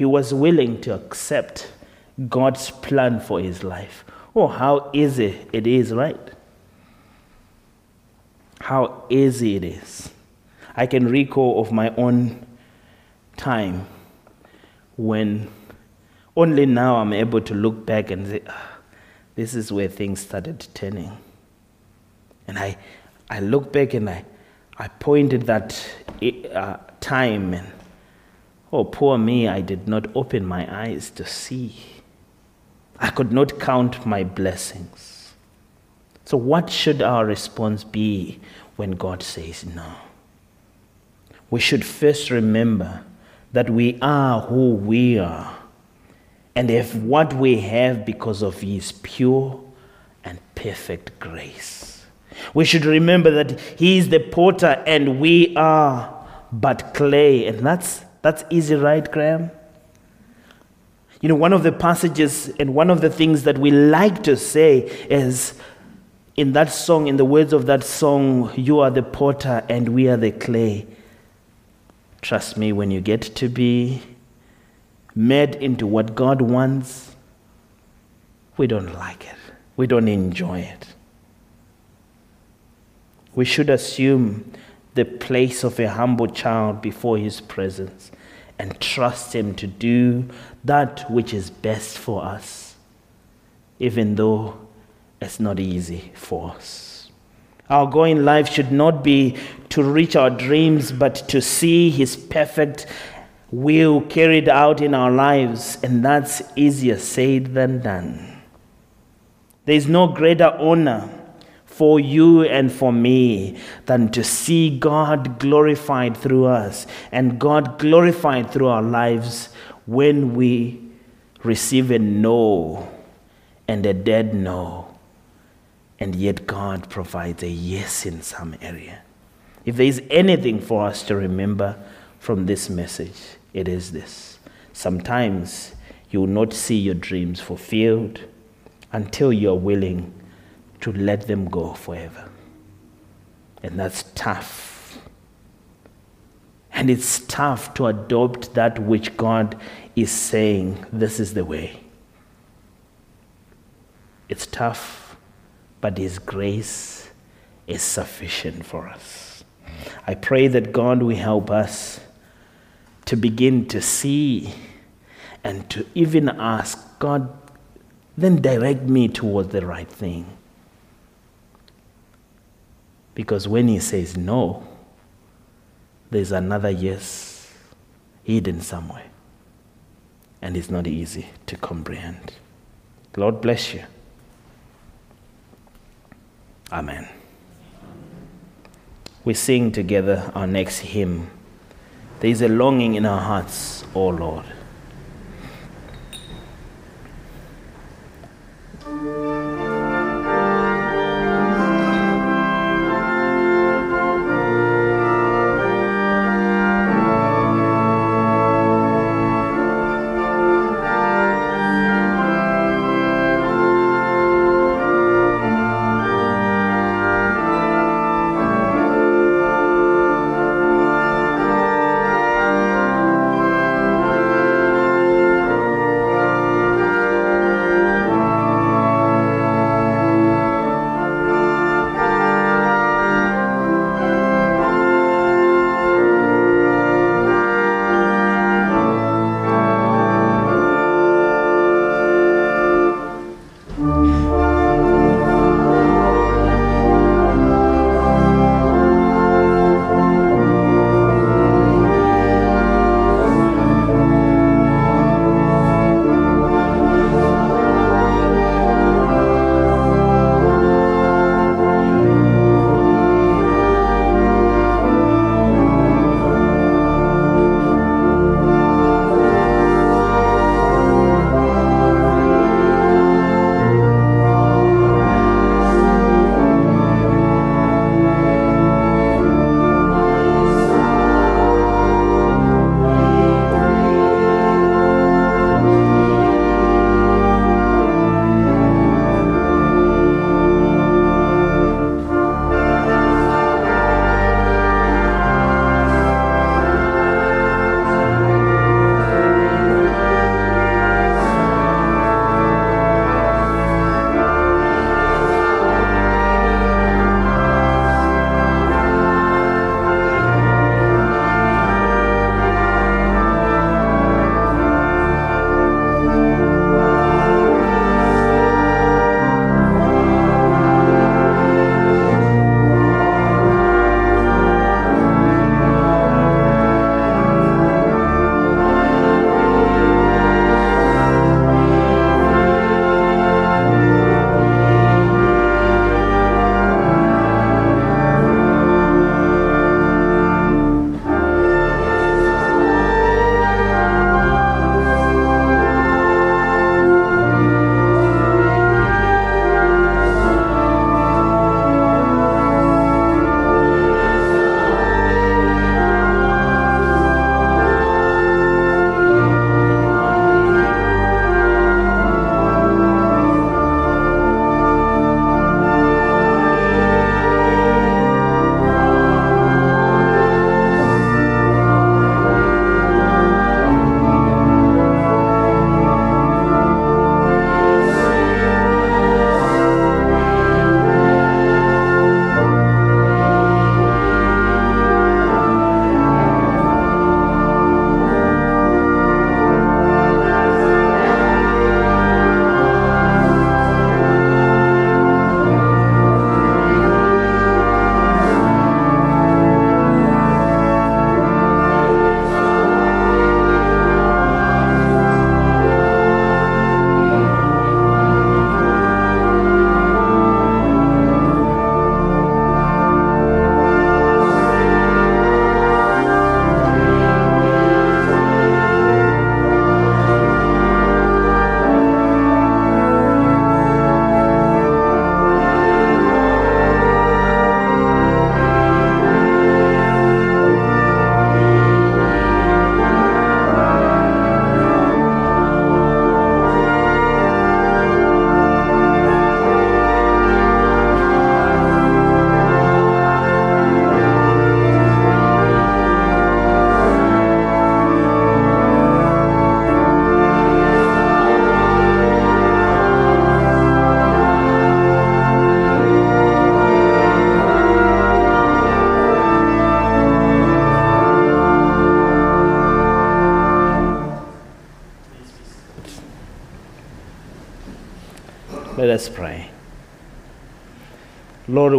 he was willing to accept God's plan for his life. Oh, how easy it is, right? How easy it is. I can recall of my own time when only now I'm able to look back and say, ah, this is where things started turning. And I, I look back and I, I pointed that uh, time and oh, poor me, I did not open my eyes to see. I could not count my blessings. So, what should our response be when God says no? We should first remember that we are who we are and have what we have because of His pure and perfect grace. We should remember that He is the potter and we are but clay. And that's, that's easy, right, Graeme? You know, one of the passages and one of the things that we like to say is in that song, in the words of that song, You are the potter and we are the clay. Trust me, when you get to be made into what God wants, we don't like it. We don't enjoy it. We should assume the place of a humble child before His presence and trust Him to do that which is best for us, even though it's not easy for us. Our goal in life should not be to reach our dreams, but to see His perfect will carried out in our lives, and that's easier said than done. There is no greater honor for you and for me than to see God glorified through us and God glorified through our lives when we receive a no and a dead no, and yet God provides a yes in some area. If there is anything for us to remember from this message, it is this. Sometimes you will not see your dreams fulfilled until you're willing to let them go forever. And that's tough. And it's tough to adopt that which God is saying, this is the way. It's tough, but His grace is sufficient for us. I pray that God will help us to begin to see and to even ask, God, then direct me towards the right thing. Because when He says no, there's another yes hidden somewhere. And it's not easy to comprehend. Lord bless you. Amen. We sing together our next hymn. There is a longing in our hearts, O Lord.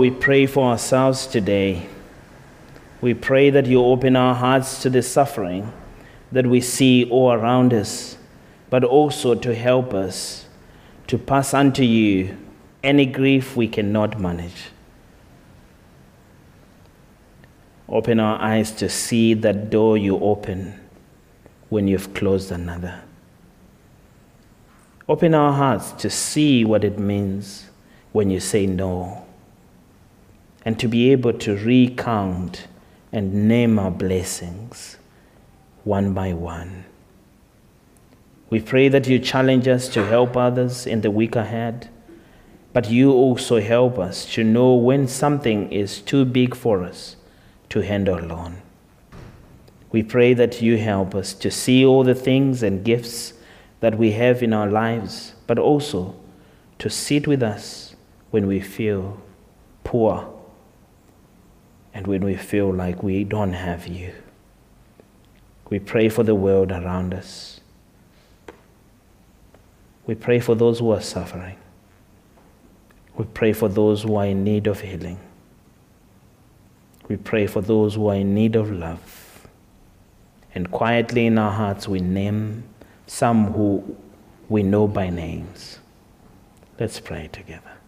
We pray for ourselves today. We pray that you open our hearts to the suffering that we see all around us, but also to help us to pass on to you any grief we cannot manage. Open our eyes to see that door you open when you've closed another. Open our hearts to see what it means when you say no, and to be able to recount and name our blessings one by one. We pray that you challenge us to help others in the week ahead, but you also help us to know when something is too big for us to handle alone. We pray that you help us to see all the things and gifts that we have in our lives, but also to sit with us when we feel poor and when we feel like we don't have you. We pray for the world around us. We pray for those who are suffering. We pray for those who are in need of healing. We pray for those who are in need of love. And quietly in our hearts, we name some who we know by names. Let's pray together.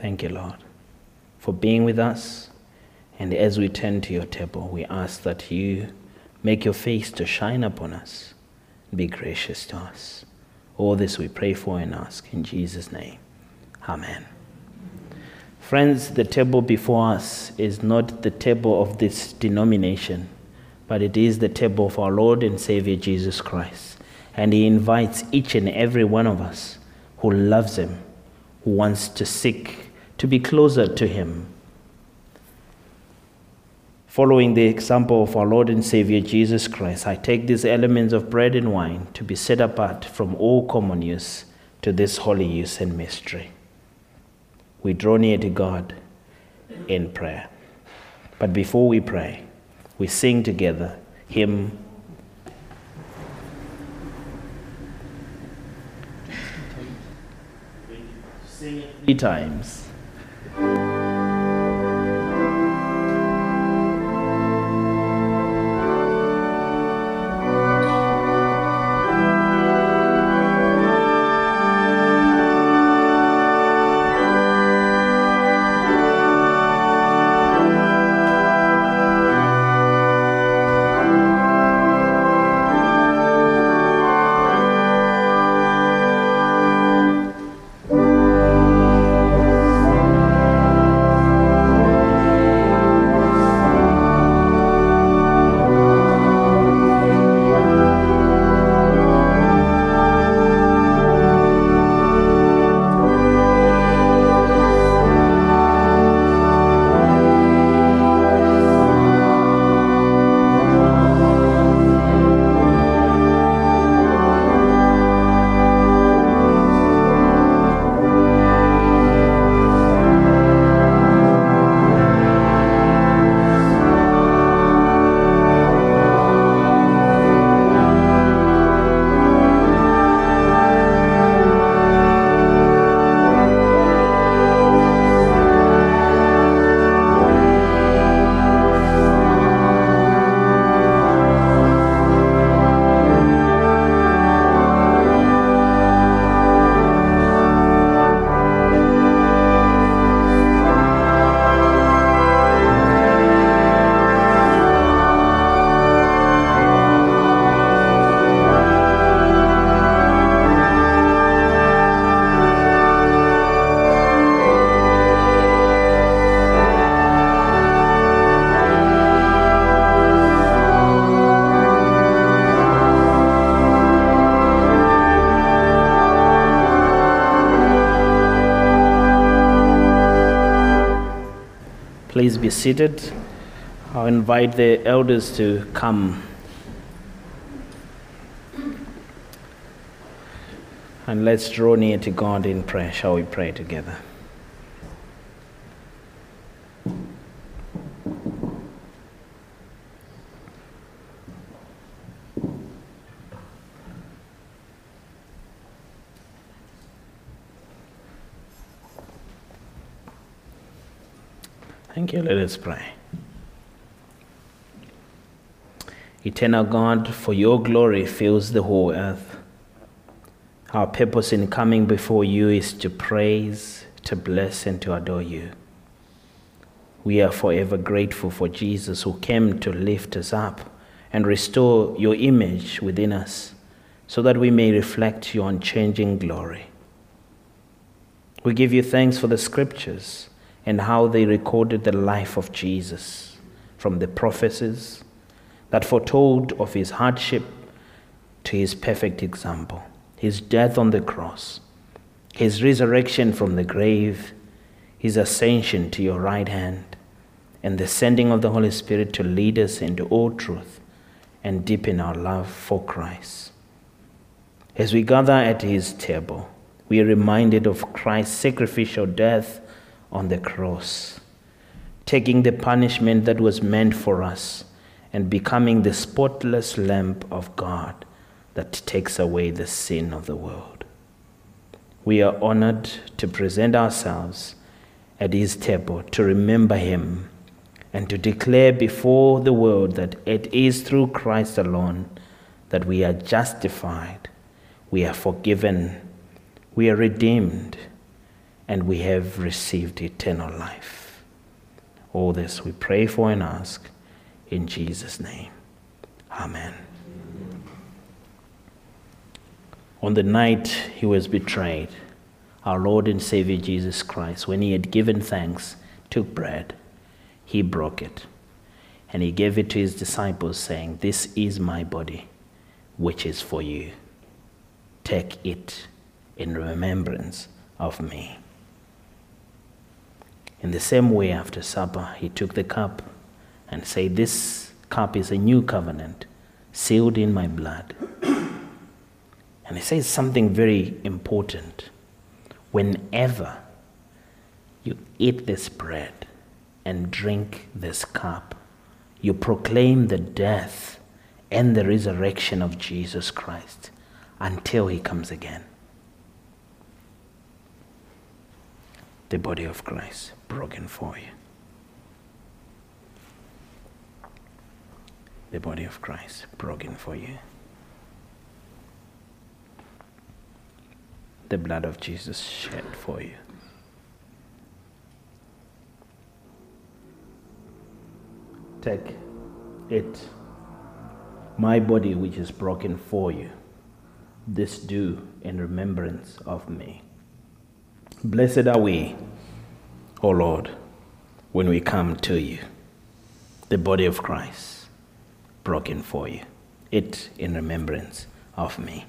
Thank you, Lord, for being with us. And as we turn to your table, we ask that you make your face to shine upon us. Be gracious to us. All this we pray for and ask in Jesus' name. Amen. Friends, the table before us is not the table of this denomination, but it is the table of our Lord and Savior Jesus Christ. And He invites each and every one of us who loves Him, who wants to seek to be closer to Him. Following the example of our Lord and Savior Jesus Christ, I take these elements of bread and wine to be set apart from all common use to this holy use and mystery. We draw near to God in prayer. But before we pray, we sing together hymn three times. Please seated. I'll invite the elders to come. And let's draw near to God in prayer. Shall we pray together? Let us pray. Eternal God, for your glory fills the whole earth. Our purpose in coming before you is to praise, to bless, and to adore you. We are forever grateful for Jesus who came to lift us up and restore your image within us so that we may reflect your unchanging glory. We give you thanks for the scriptures and how they recorded the life of Jesus from the prophecies that foretold of his hardship to his perfect example, his death on the cross, his resurrection from the grave, his ascension to your right hand, and the sending of the Holy Spirit to lead us into all truth and deepen our love for Christ. As we gather at his table, we are reminded of Christ's sacrificial death on the cross, taking the punishment that was meant for us and becoming the spotless Lamb of God that takes away the sin of the world. We are honored to present ourselves at his table to remember him and to declare before the world that it is through Christ alone that we are justified, we are forgiven, we are redeemed, and we have received eternal life. All this we pray for and ask in Jesus' name. Amen. On the night he was betrayed, our Lord and Savior Jesus Christ, when he had given thanks, took bread he broke it. And he gave it to his disciples, saying, This is my body, which is for you. Take it in remembrance of me. In the same way, after supper, he took the cup and said, This cup is a new covenant, sealed in my blood. And he says something very important. Whenever you eat this bread, and drink this cup, you proclaim the death and the resurrection of Jesus Christ until he comes again. The body of Christ broken for you. The body of Christ broken for you. The blood of Jesus shed for you. Take it, my body which is broken for you. This do in remembrance of me. Blessed are we, O Lord, when we come to you, the body of Christ broken for you. It in remembrance of me.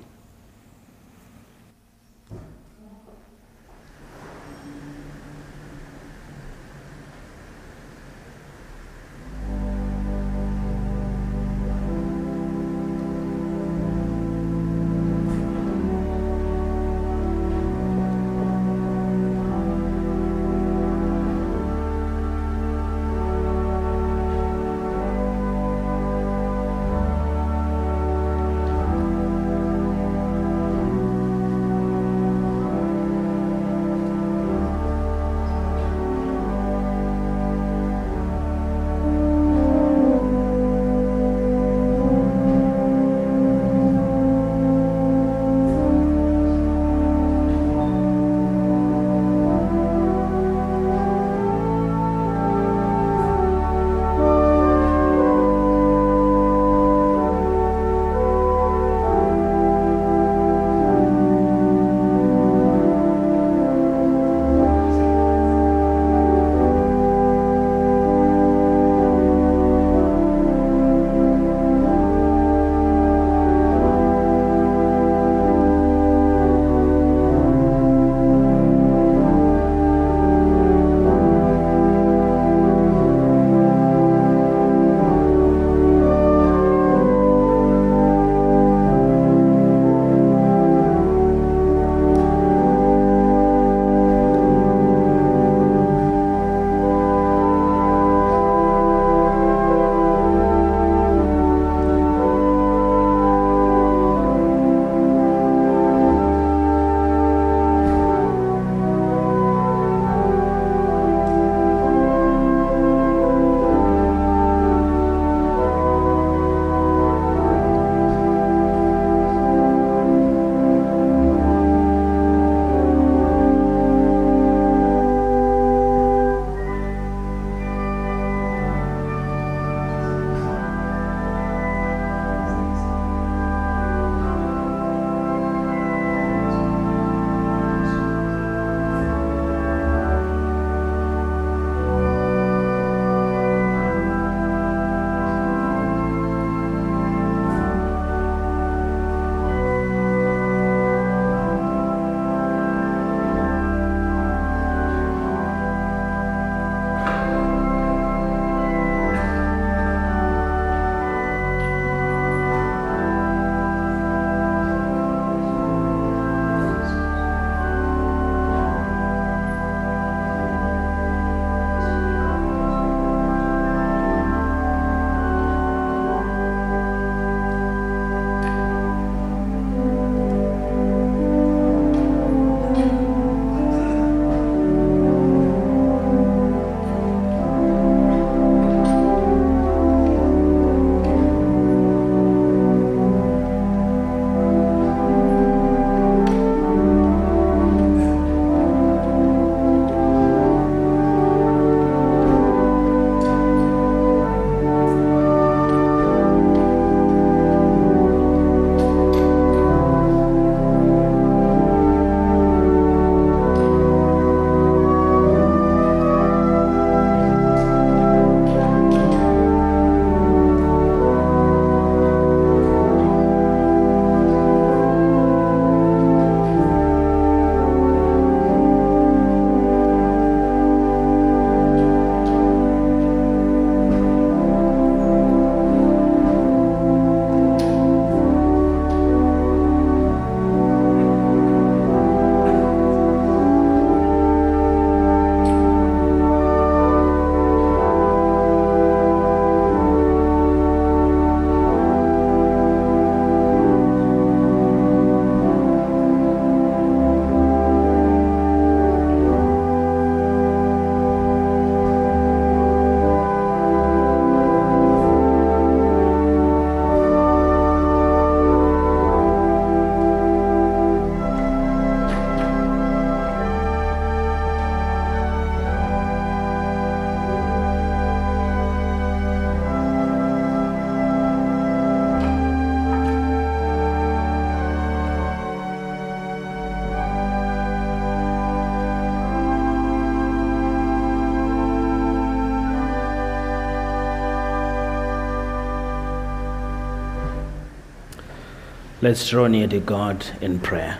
Let's draw near to God in prayer.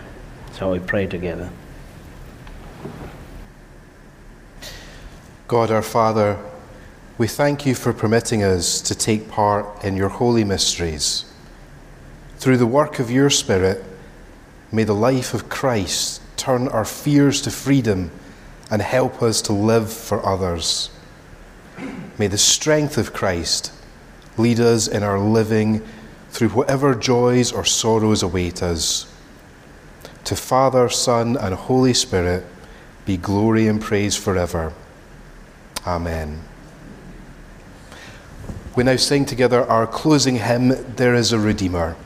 Shall we pray together? God our Father, we thank you for permitting us to take part in your holy mysteries. Through the work of your Spirit, may the life of Christ turn our fears to freedom and help us to live for others. May the strength of Christ lead us in our living through whatever joys or sorrows await us. To Father, Son, and Holy Spirit be glory and praise forever. Amen. We now sing together our closing hymn, There is a Redeemer.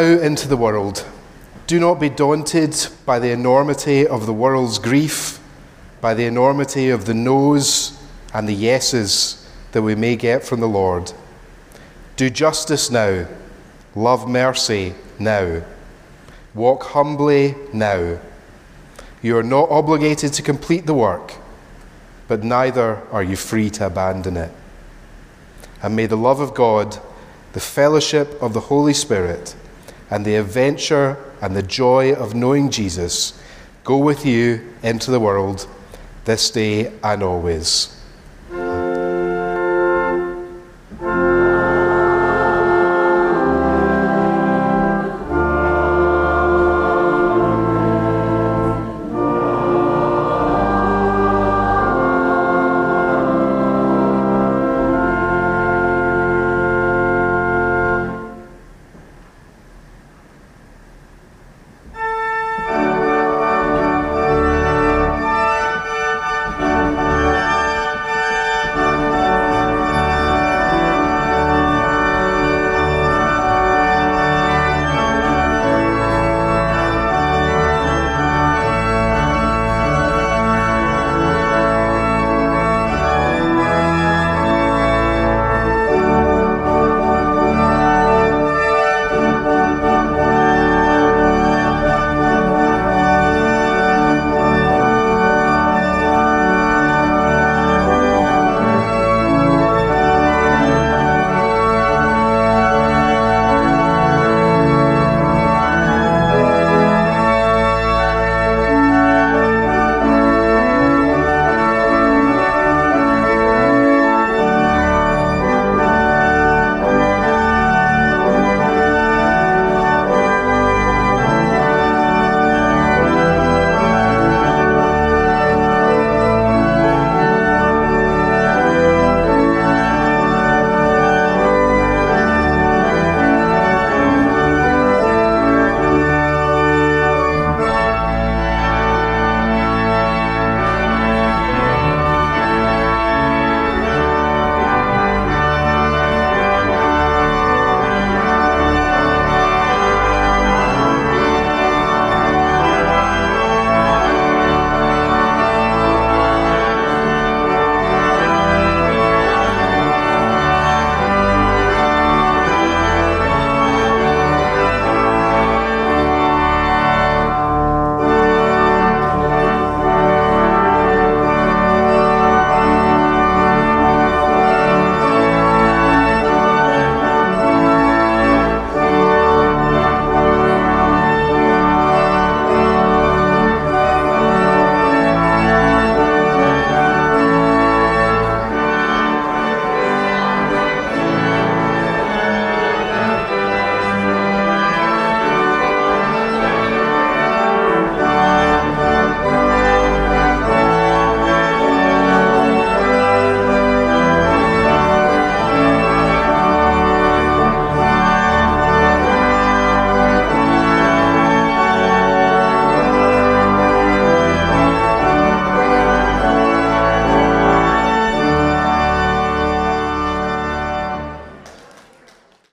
Now into the world. Do not be daunted by the enormity of the world's grief, by the enormity of the no's and the yeses that we may get from the Lord. Do justice now, love mercy now, walk humbly now. You are not obligated to complete the work, but neither are you free to abandon it. And may the love of God, the fellowship of the Holy Spirit, and the adventure and the joy of knowing Jesus go with you into the world this day and always.